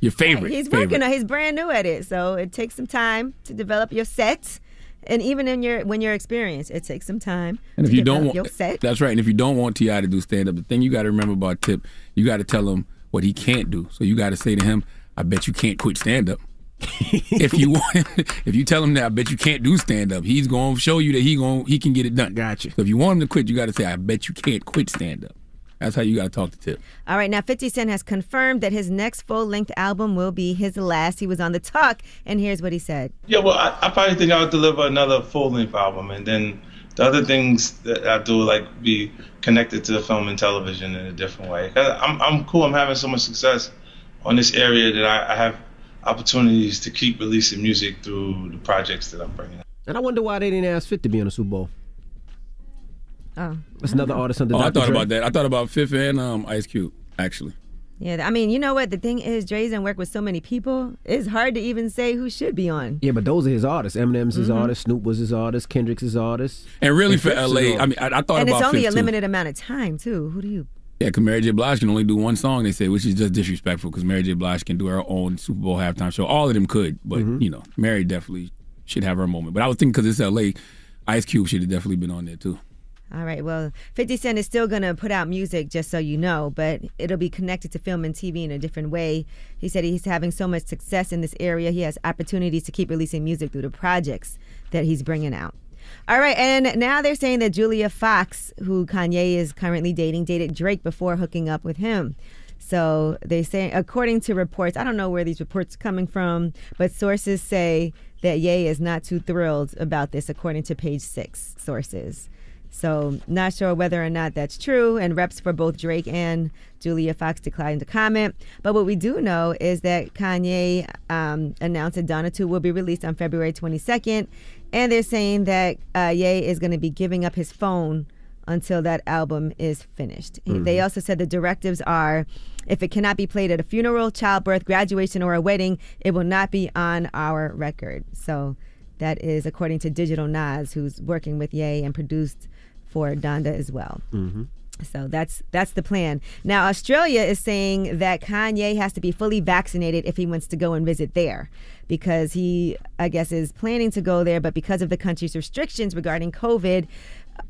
your favorite. He's favorite. working on. He's brand new at it, so it takes some time to develop your sets. And even in your when you're experienced, it takes some time. And if to you don't want, your set, that's right. And if you don't want T.I. to do stand up, the thing you got to remember about Tip, you got to tell him what he can't do. So you got to say to him, "I bet you can't quit stand up." if you want, if you tell him that, I bet you can't do stand up. He's going to show you that he going he can get it done. Gotcha. So if you want him to quit, you got to say, "I bet you can't quit stand up." That's how you got to talk to Tip. All right, now 50 Cent has confirmed that his next full length album will be his last. He was on the talk, and here's what he said. Yeah, well, I, I probably think I'll deliver another full length album, and then the other things that I do like be connected to the film and television in a different way. I'm I'm cool. I'm having so much success on this area that I, I have opportunities to keep releasing music through the projects that I'm bringing. And I wonder why they didn't ask Fif to be on the Super Bowl. Oh. That's another artist under Oh, I Dr. thought Dre. about that. I thought about Fif and um, Ice Cube actually. Yeah, I mean, you know what? The thing is, Dre's and work with so many people. It's hard to even say who should be on. Yeah, but those are his artists. Eminem's his Mhm. artist. Snoop was his artist. Kendrick's his artist. And really for Fif's his LA, I artist. mean, I, I thought and about it's only Fif a too. limited amount of time too. Who do you? Yeah, because Mary J. Blige can only do one song, they say, which is just disrespectful because Mary J. Blige can do her own Super Bowl halftime show. All of them could, but, Mm-hmm. you know, Mary definitely should have her moment. But I was thinking because it's LA, Ice Cube should have definitely been on there too. All right. Well, 50 Cent is still going to put out music, just so you know, but it'll be connected to film and TV in a different way. He said he's having so much success in this area. He has opportunities to keep releasing music through the projects that he's bringing out. All right. And now they're saying that Julia Fox, who Kanye is currently dating, dated Drake before hooking up with him. So they say, according to reports, I don't know where these reports are coming from, but sources say that Ye is not too thrilled about this, according to page six sources. So, not sure whether or not that's true. And reps for both Drake and Julia Fox declined to comment. But what we do know is that Kanye um, announced that Donda 2 will be released on February 22nd. And they're saying that uh, Ye is going to be giving up his phone until that album is finished. Mhm. They also said the directives are if it cannot be played at a funeral, childbirth, graduation, or a wedding, it will not be on our record. So that is according to Digital Nas, who's working with Ye and produced for Donda as well. Mm-hmm. So that's that's the plan. Now Australia is saying that Kanye has to be fully vaccinated if he wants to go and visit there because he I guess is planning to go there but because of the country's restrictions regarding COVID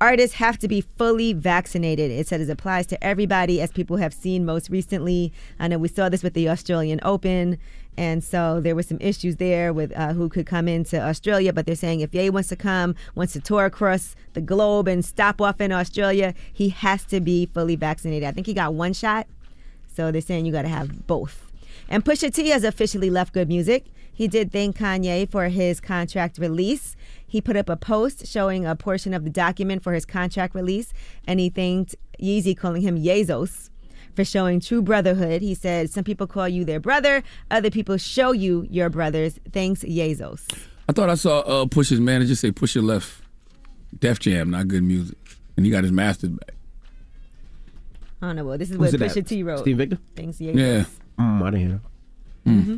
artists have to be fully vaccinated. It says it applies to everybody as people have seen most recently. I know we saw this with the Australian Open And so there were some issues there with uh, who could come into Australia. But they're saying if Ye wants to come, wants to tour across the globe and stop off in Australia, he has to be fully vaccinated. I think he got one shot. So they're saying you got to have both. And Pusha T has officially left G.O.O.D. Music. He did thank Kanye for his contract release. He put up a post showing a portion of the document for his contract release, and he thanked Yeezy, calling him Yezos, for showing true brotherhood. He said, Some people call you their brother, other people show you your brothers. Thanks, Yezos. I thought I saw uh, Push's manager say Pusha Left, Def Jam, not good music. And he got his masters back. I don't know. Well, this is Who's what it at? Pusha T wrote. Steve Victor? Thanks, Yezos. Yeah. Mm, I didn't hear. hmm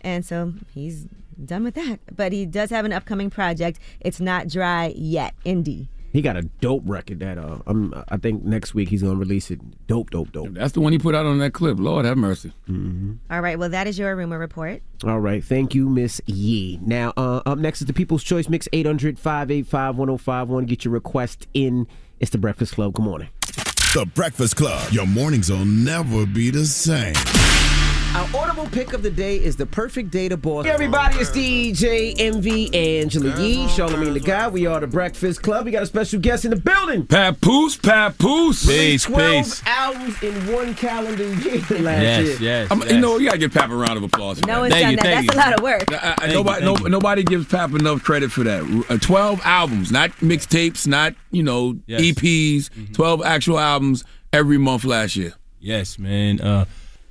And so he's done with that. But he does have an upcoming project. It's not dry yet. Indie. He got a dope record that uh, um, I think next week he's gonna release it. Dope, dope, dope. That's the one he put out on that clip. Lord have mercy. Mm-hmm. All right. Well, that is your rumor report. All right, thank you, Miss Yee. Now, uh, up next is the People's Choice Mix 800 585 1051. Get your request in. It's the Breakfast Club. Good morning. The Breakfast Club. Your mornings will never be the same. Our audible pick of the day is the perfect data boss. Hey everybody, it's DJ Envy Angela Yee, Charlamagne tha God. We are the Breakfast Club. We got a special guest in the building. Papoose, Papoose. Released 12 albums in one calendar year last year. yes. I'm- You know, you gotta give Pap a round of applause. For No that. one's done that. That's a lot of work. I- I- nobody, no, nobody gives Pap enough credit for that. Uh, Twelve albums, not mixtapes, not you know EPs. Twelve actual albums every month last year. Yes, man. Uh,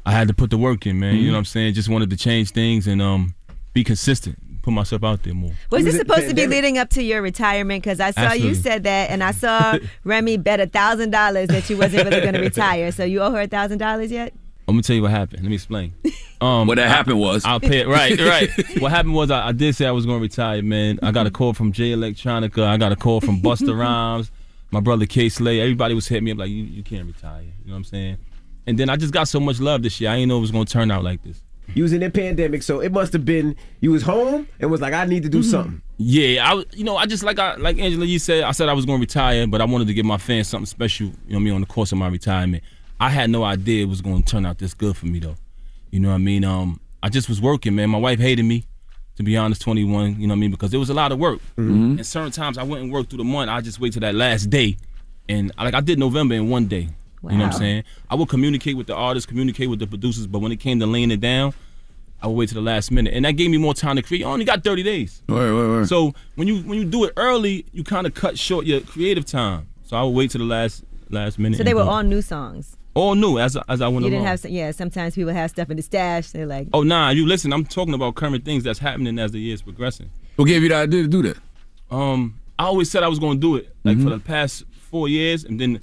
I had to put the work in, man. You know what I'm saying? Just wanted to change things and um, be consistent, put myself out there more. Was this supposed to be leading up to your retirement? Because I saw you said that, and I saw Remy bet a thousand dollars that you wasn't really going to retire. So you owe her a thousand dollars yet? I'm gonna tell you what happened. Let me explain. Um, What that I- happened was- I'll pay it. Right, right. what happened was I, I did say I was gonna retire, man. I got a call from Jay Electronica. I got a call from Busta Rhymes. My brother Kay Slay. Everybody was hitting me up like, you, you can't retire. You know what I'm saying? And then I just got so much love this year. I didn't know it was gonna turn out like this. You was in the pandemic, so it must have been you was home and was like, I need to do something. Yeah, I was- you know I just like I like Angela you said I said I was going to retire, but I wanted to give my fans something special. You know what I mean on the course of my retirement. I had no idea it was going to turn out this good for me though. You know what I mean? Um, I just was working, man. My wife hated me, to be honest. 21, you know what I mean? Because it was a lot of work. Mm-hmm. And certain times I wouldn't work through the month. I just wait till that last day, and I, like I did November in one day. You know what I'm saying? I would communicate with the artists, communicate with the producers, but when it came to laying it down, I would wait to the last minute, and that gave me more time to create. I only got 30 days. Wait, wait, wait. So when you when you do it early, you kind of cut short your creative time. So I would wait to the last last minute. So they were it. all new songs. all new as as I went You along. didn't have, some, yeah. Sometimes people have stuff in the stash. They're like, oh nah, you listen. I'm talking about current things that's happening as the years progressing. What gave you the idea to do that? Um, I always said I was going to do it like Mm-hmm. for the past four years, and then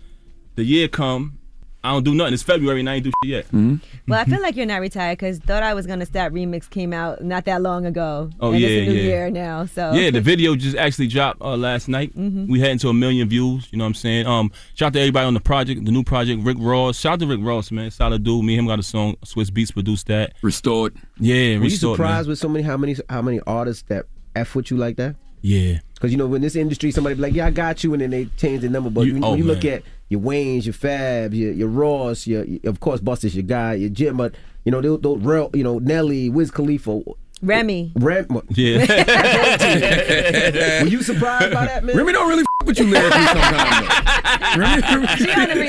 the year come, I don't do nothing. It's February and I ain't do shit yet. Mm-hmm. well, I feel like you're not retired because Thought I Was Gonna Stop remix came out not that long ago. Oh, and yeah, it's a new yeah. year now. So Yeah, the video just actually dropped uh, last night. Mhm. We heading to a million views. You know what I'm saying? Um, shout out to everybody on the project, the new project. Rick Ross. Shout out to Rick Ross, man. Solid dude. Me and him got a song. Swizz Beatz produced that. Restored. Yeah, Were you restored. man. surprised with so many how many how many artists that f with you like that? Yeah. Because you know, in this industry, somebody be like, "Yeah, I got you," and then they change the number. But You- when, oh, when you look at your Waynes, your Fabs, your, your Ross, your, your- of course Busta's your guy, your Jim, but you know those, those real, you know Nelly, Wiz Khalifa, Remy. Rem. Yeah. Were you surprised by that, man? Remy don't really f- with you lyrically sometimes. though. Remy,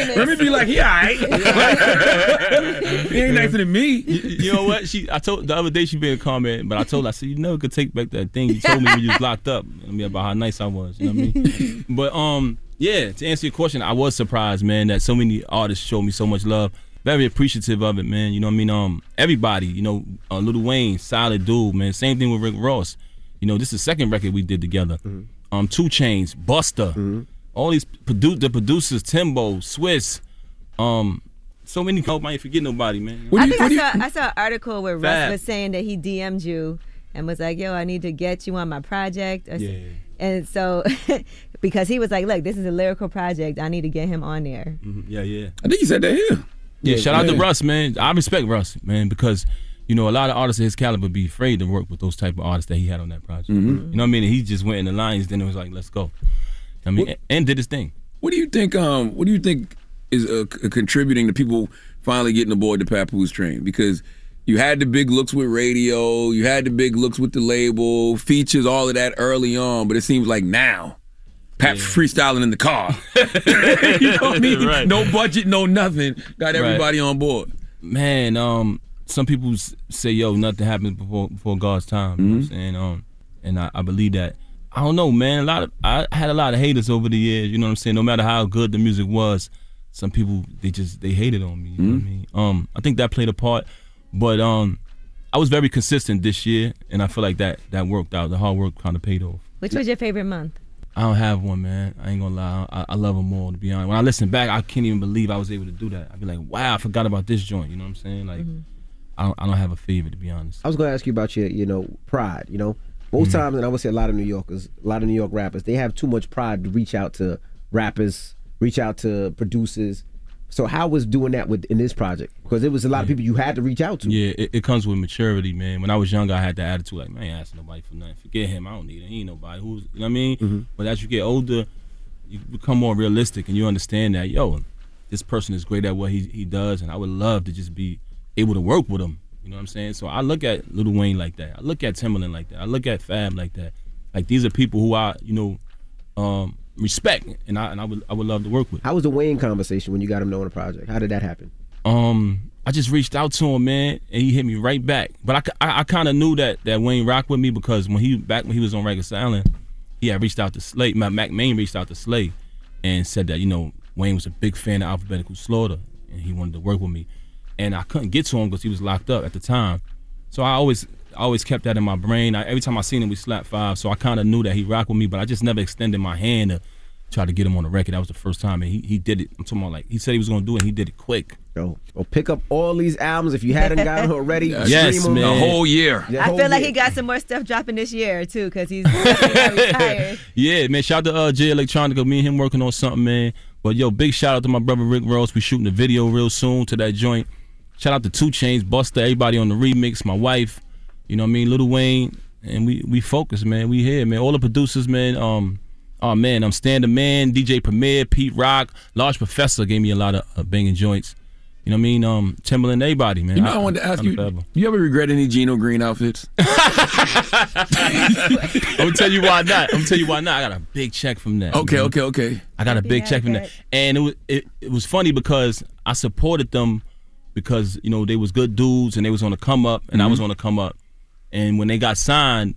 Remy, Remy be like, he alright. he ain't nicer than me. You, you know what? She I told the other day she made a comment, but I told her I said you never could take back that thing you told me when you was locked up. I mean about how nice I was. You know what I mean? but um, yeah. To answer your question, I was surprised, man, that so many artists showed me so much love. Very appreciative of it, man. You know what I mean? Um, everybody. You know, uh, Lil Wayne, solid dude, man. Same thing with Rick Ross. You know, this is the second record we did together. Um, 2 Chainz, Busta, all these produ- the producers, Timbo, Swiss. Um, so many. Hope I ain't forget nobody, man. I think I saw I saw an article where Russ was saying that he DM'd you and was like, "Yo, I need to get you on my project." Or s- Yeah. And so, because he was like, "Look, this is a lyrical project. I need to get him on there." Mhm. Yeah, yeah. I think you said that here. Yeah, Yeah, shout out to. Russ, man. I respect Russ, man, because you know a lot of artists of his caliber be afraid to work with those type of artists that he had on that project. Mhm. You know what I mean? And he just went in the lines, then it was like, let's go. I mean, What- and did his thing. What do you think? Um, what do you think is uh, c- contributing to people finally getting aboard the Papoose train? Because You had the big looks with radio. You had the big looks with the label, features, all of that early on. But it seems like now, Pat freestyling in the car. you know what I mean? Right. No budget, no nothing. Got everybody on board. Man, um, some people say, "Yo, nothing happens before before God's time." You know what I'm saying? Um, and I, I believe that. I don't know, man. A lot of I had a lot of haters over the years. You know what I'm saying? No matter how good the music was, some people they just they hated on me. You know what I mean? Um, I think that played a part, but um, I was very consistent this year, and I feel like that that worked out. The hard work kind of paid off. Which was your favorite month? I don't have one, man. I ain't gonna lie. I, I love them all, to be honest. When I listen back, I can't even believe I was able to do that. I'd be like, wow, I forgot about this joint. You know what I'm saying? Like, I, don't, I don't have a favorite, to be honest. I was going to ask you about your, you know, pride. You know, most Mm-hmm. times, and I would say a lot of New Yorkers, a lot of New York rappers, they have too much pride to reach out to rappers, reach out to producers. So how was doing that with in this project? Because it was a lot of people you had to reach out to. Yeah, it, it comes with maturity, man. When I was younger, I had the attitude like, man, I ain't asking nobody for nothing. Forget him. I don't need him. He ain't nobody. Who's, you know what I mean? Mm-hmm. But as you get older, you become more realistic and you understand that, yo, this person is great at what he, he does, and I would love to just be able to work with him. You know what I'm saying? So I look at Lil Wayne like that. I look at Timbaland like that. I look at Fab like that. Like these are people who I, you know, um, respect, and I and I would I would love to work with. How was the Wayne conversation when you got him to own a project? How did that happen? Um, I just reached out to him, man, and he hit me right back. But I, I, I kind of knew that that Wayne rocked with me because when he back when he was on Record Island, he had reached out to Slay. Mac Mack Maine reached out to Slay and said that you know Wayne was a big fan of Alphabetical Slaughter and he wanted to work with me, and I couldn't get to him because he was locked up at the time. So I always I always kept that in my brain. I, every time I seen him, we slapped five. So I kind of knew that he rocked with me, but I just never extended my hand to try to get him on the record. That was the first time, and he, he did it. I'm talking about like he said he was gonna do it. and He did it quick. Yo, well, pick up all these albums if you hadn't gotten them already. Yes, stream 'em. man. A whole year. The I whole feel like year. he got some more stuff dropping this year too, because he's retired. Yeah, man. Shout out to uh, Jay Electronica. Me and him working on something, man. But yo, big shout out to my brother Rick Ross. We shooting a video real soon to that joint. Shout out to 2 Chainz, Busta, everybody on the remix, my wife. You know what I mean, Lil Wayne, and we we focus, man. We here, man. All the producers, man. Um, oh man, I'm Stand the Man, DJ Premier, Pete Rock, Large Professor gave me a lot of uh, banging joints. You know what I mean? Um, Timbaland, everybody, man. You know, I, wanted to ask I'm you: forever. You ever regret any Gino Green outfits? I'm gonna tell you why not. I'm gonna tell you why not. I got a big check from that. Okay, man. okay, okay. I got a big check from that, and it was it, it was funny because I supported them because you know they was good dudes and they was on the come up and I was on the come up, and when they got signed,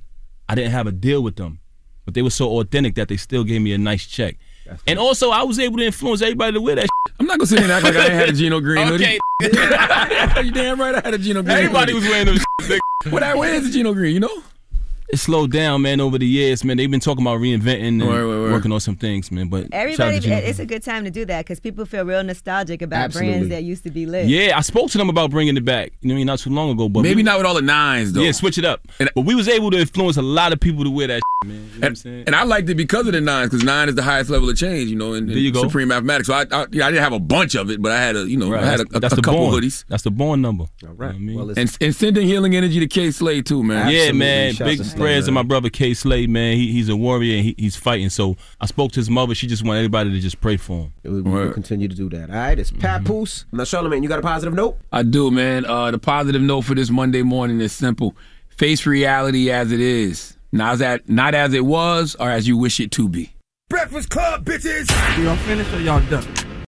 I didn't have a deal with them, but they were so authentic that they still gave me a nice check, and also I was able to influence everybody to wear that. I'm not gonna sit here and act like I ain't had a Gino Green hoodie. Okay. you damn right I had a Gino Green. Everybody hoodie. was wearing them. Shit, What I wear is a Gino Green, you know? It slowed down, man, over the years, man. They've been talking about reinventing and Word, word, word. working on some things, man. But Everybody, to it's a good time to do that because people feel real nostalgic about Absolutely. brands that used to be lit. Yeah, I spoke to them about bringing it back. You know, I mean, not too long ago, but Maybe we- not with all the nines though. Yeah, switch it up. but we was able to influence a lot of people to wear that, shit, man. You know what I'm saying? And I liked it because of the nines, because nine is the highest level of change, you know, in, in There you go. supreme mathematics. So I, I, yeah, I didn't have a bunch of it, but I had a, you know, Right, I had a, that's, a, that's a the couple born. hoodies. That's the born number. All right. Well, And, and sending healing energy to Kay Slay too, man. yeah, man. Big prayers to my brother Kay Slay, man. He, he's a warrior and he, he's fighting. So I spoke to his mother. She just wanted everybody to just pray for him. We will continue to do that. All right, it's Papoose. Now, Charlamagne, you got a positive note? I do, man. Uh, the positive note for this Monday morning is simple: face reality as it is, not as that, not as it was or as you wish it to be. Breakfast Club, bitches! Y'all finished or y'all done?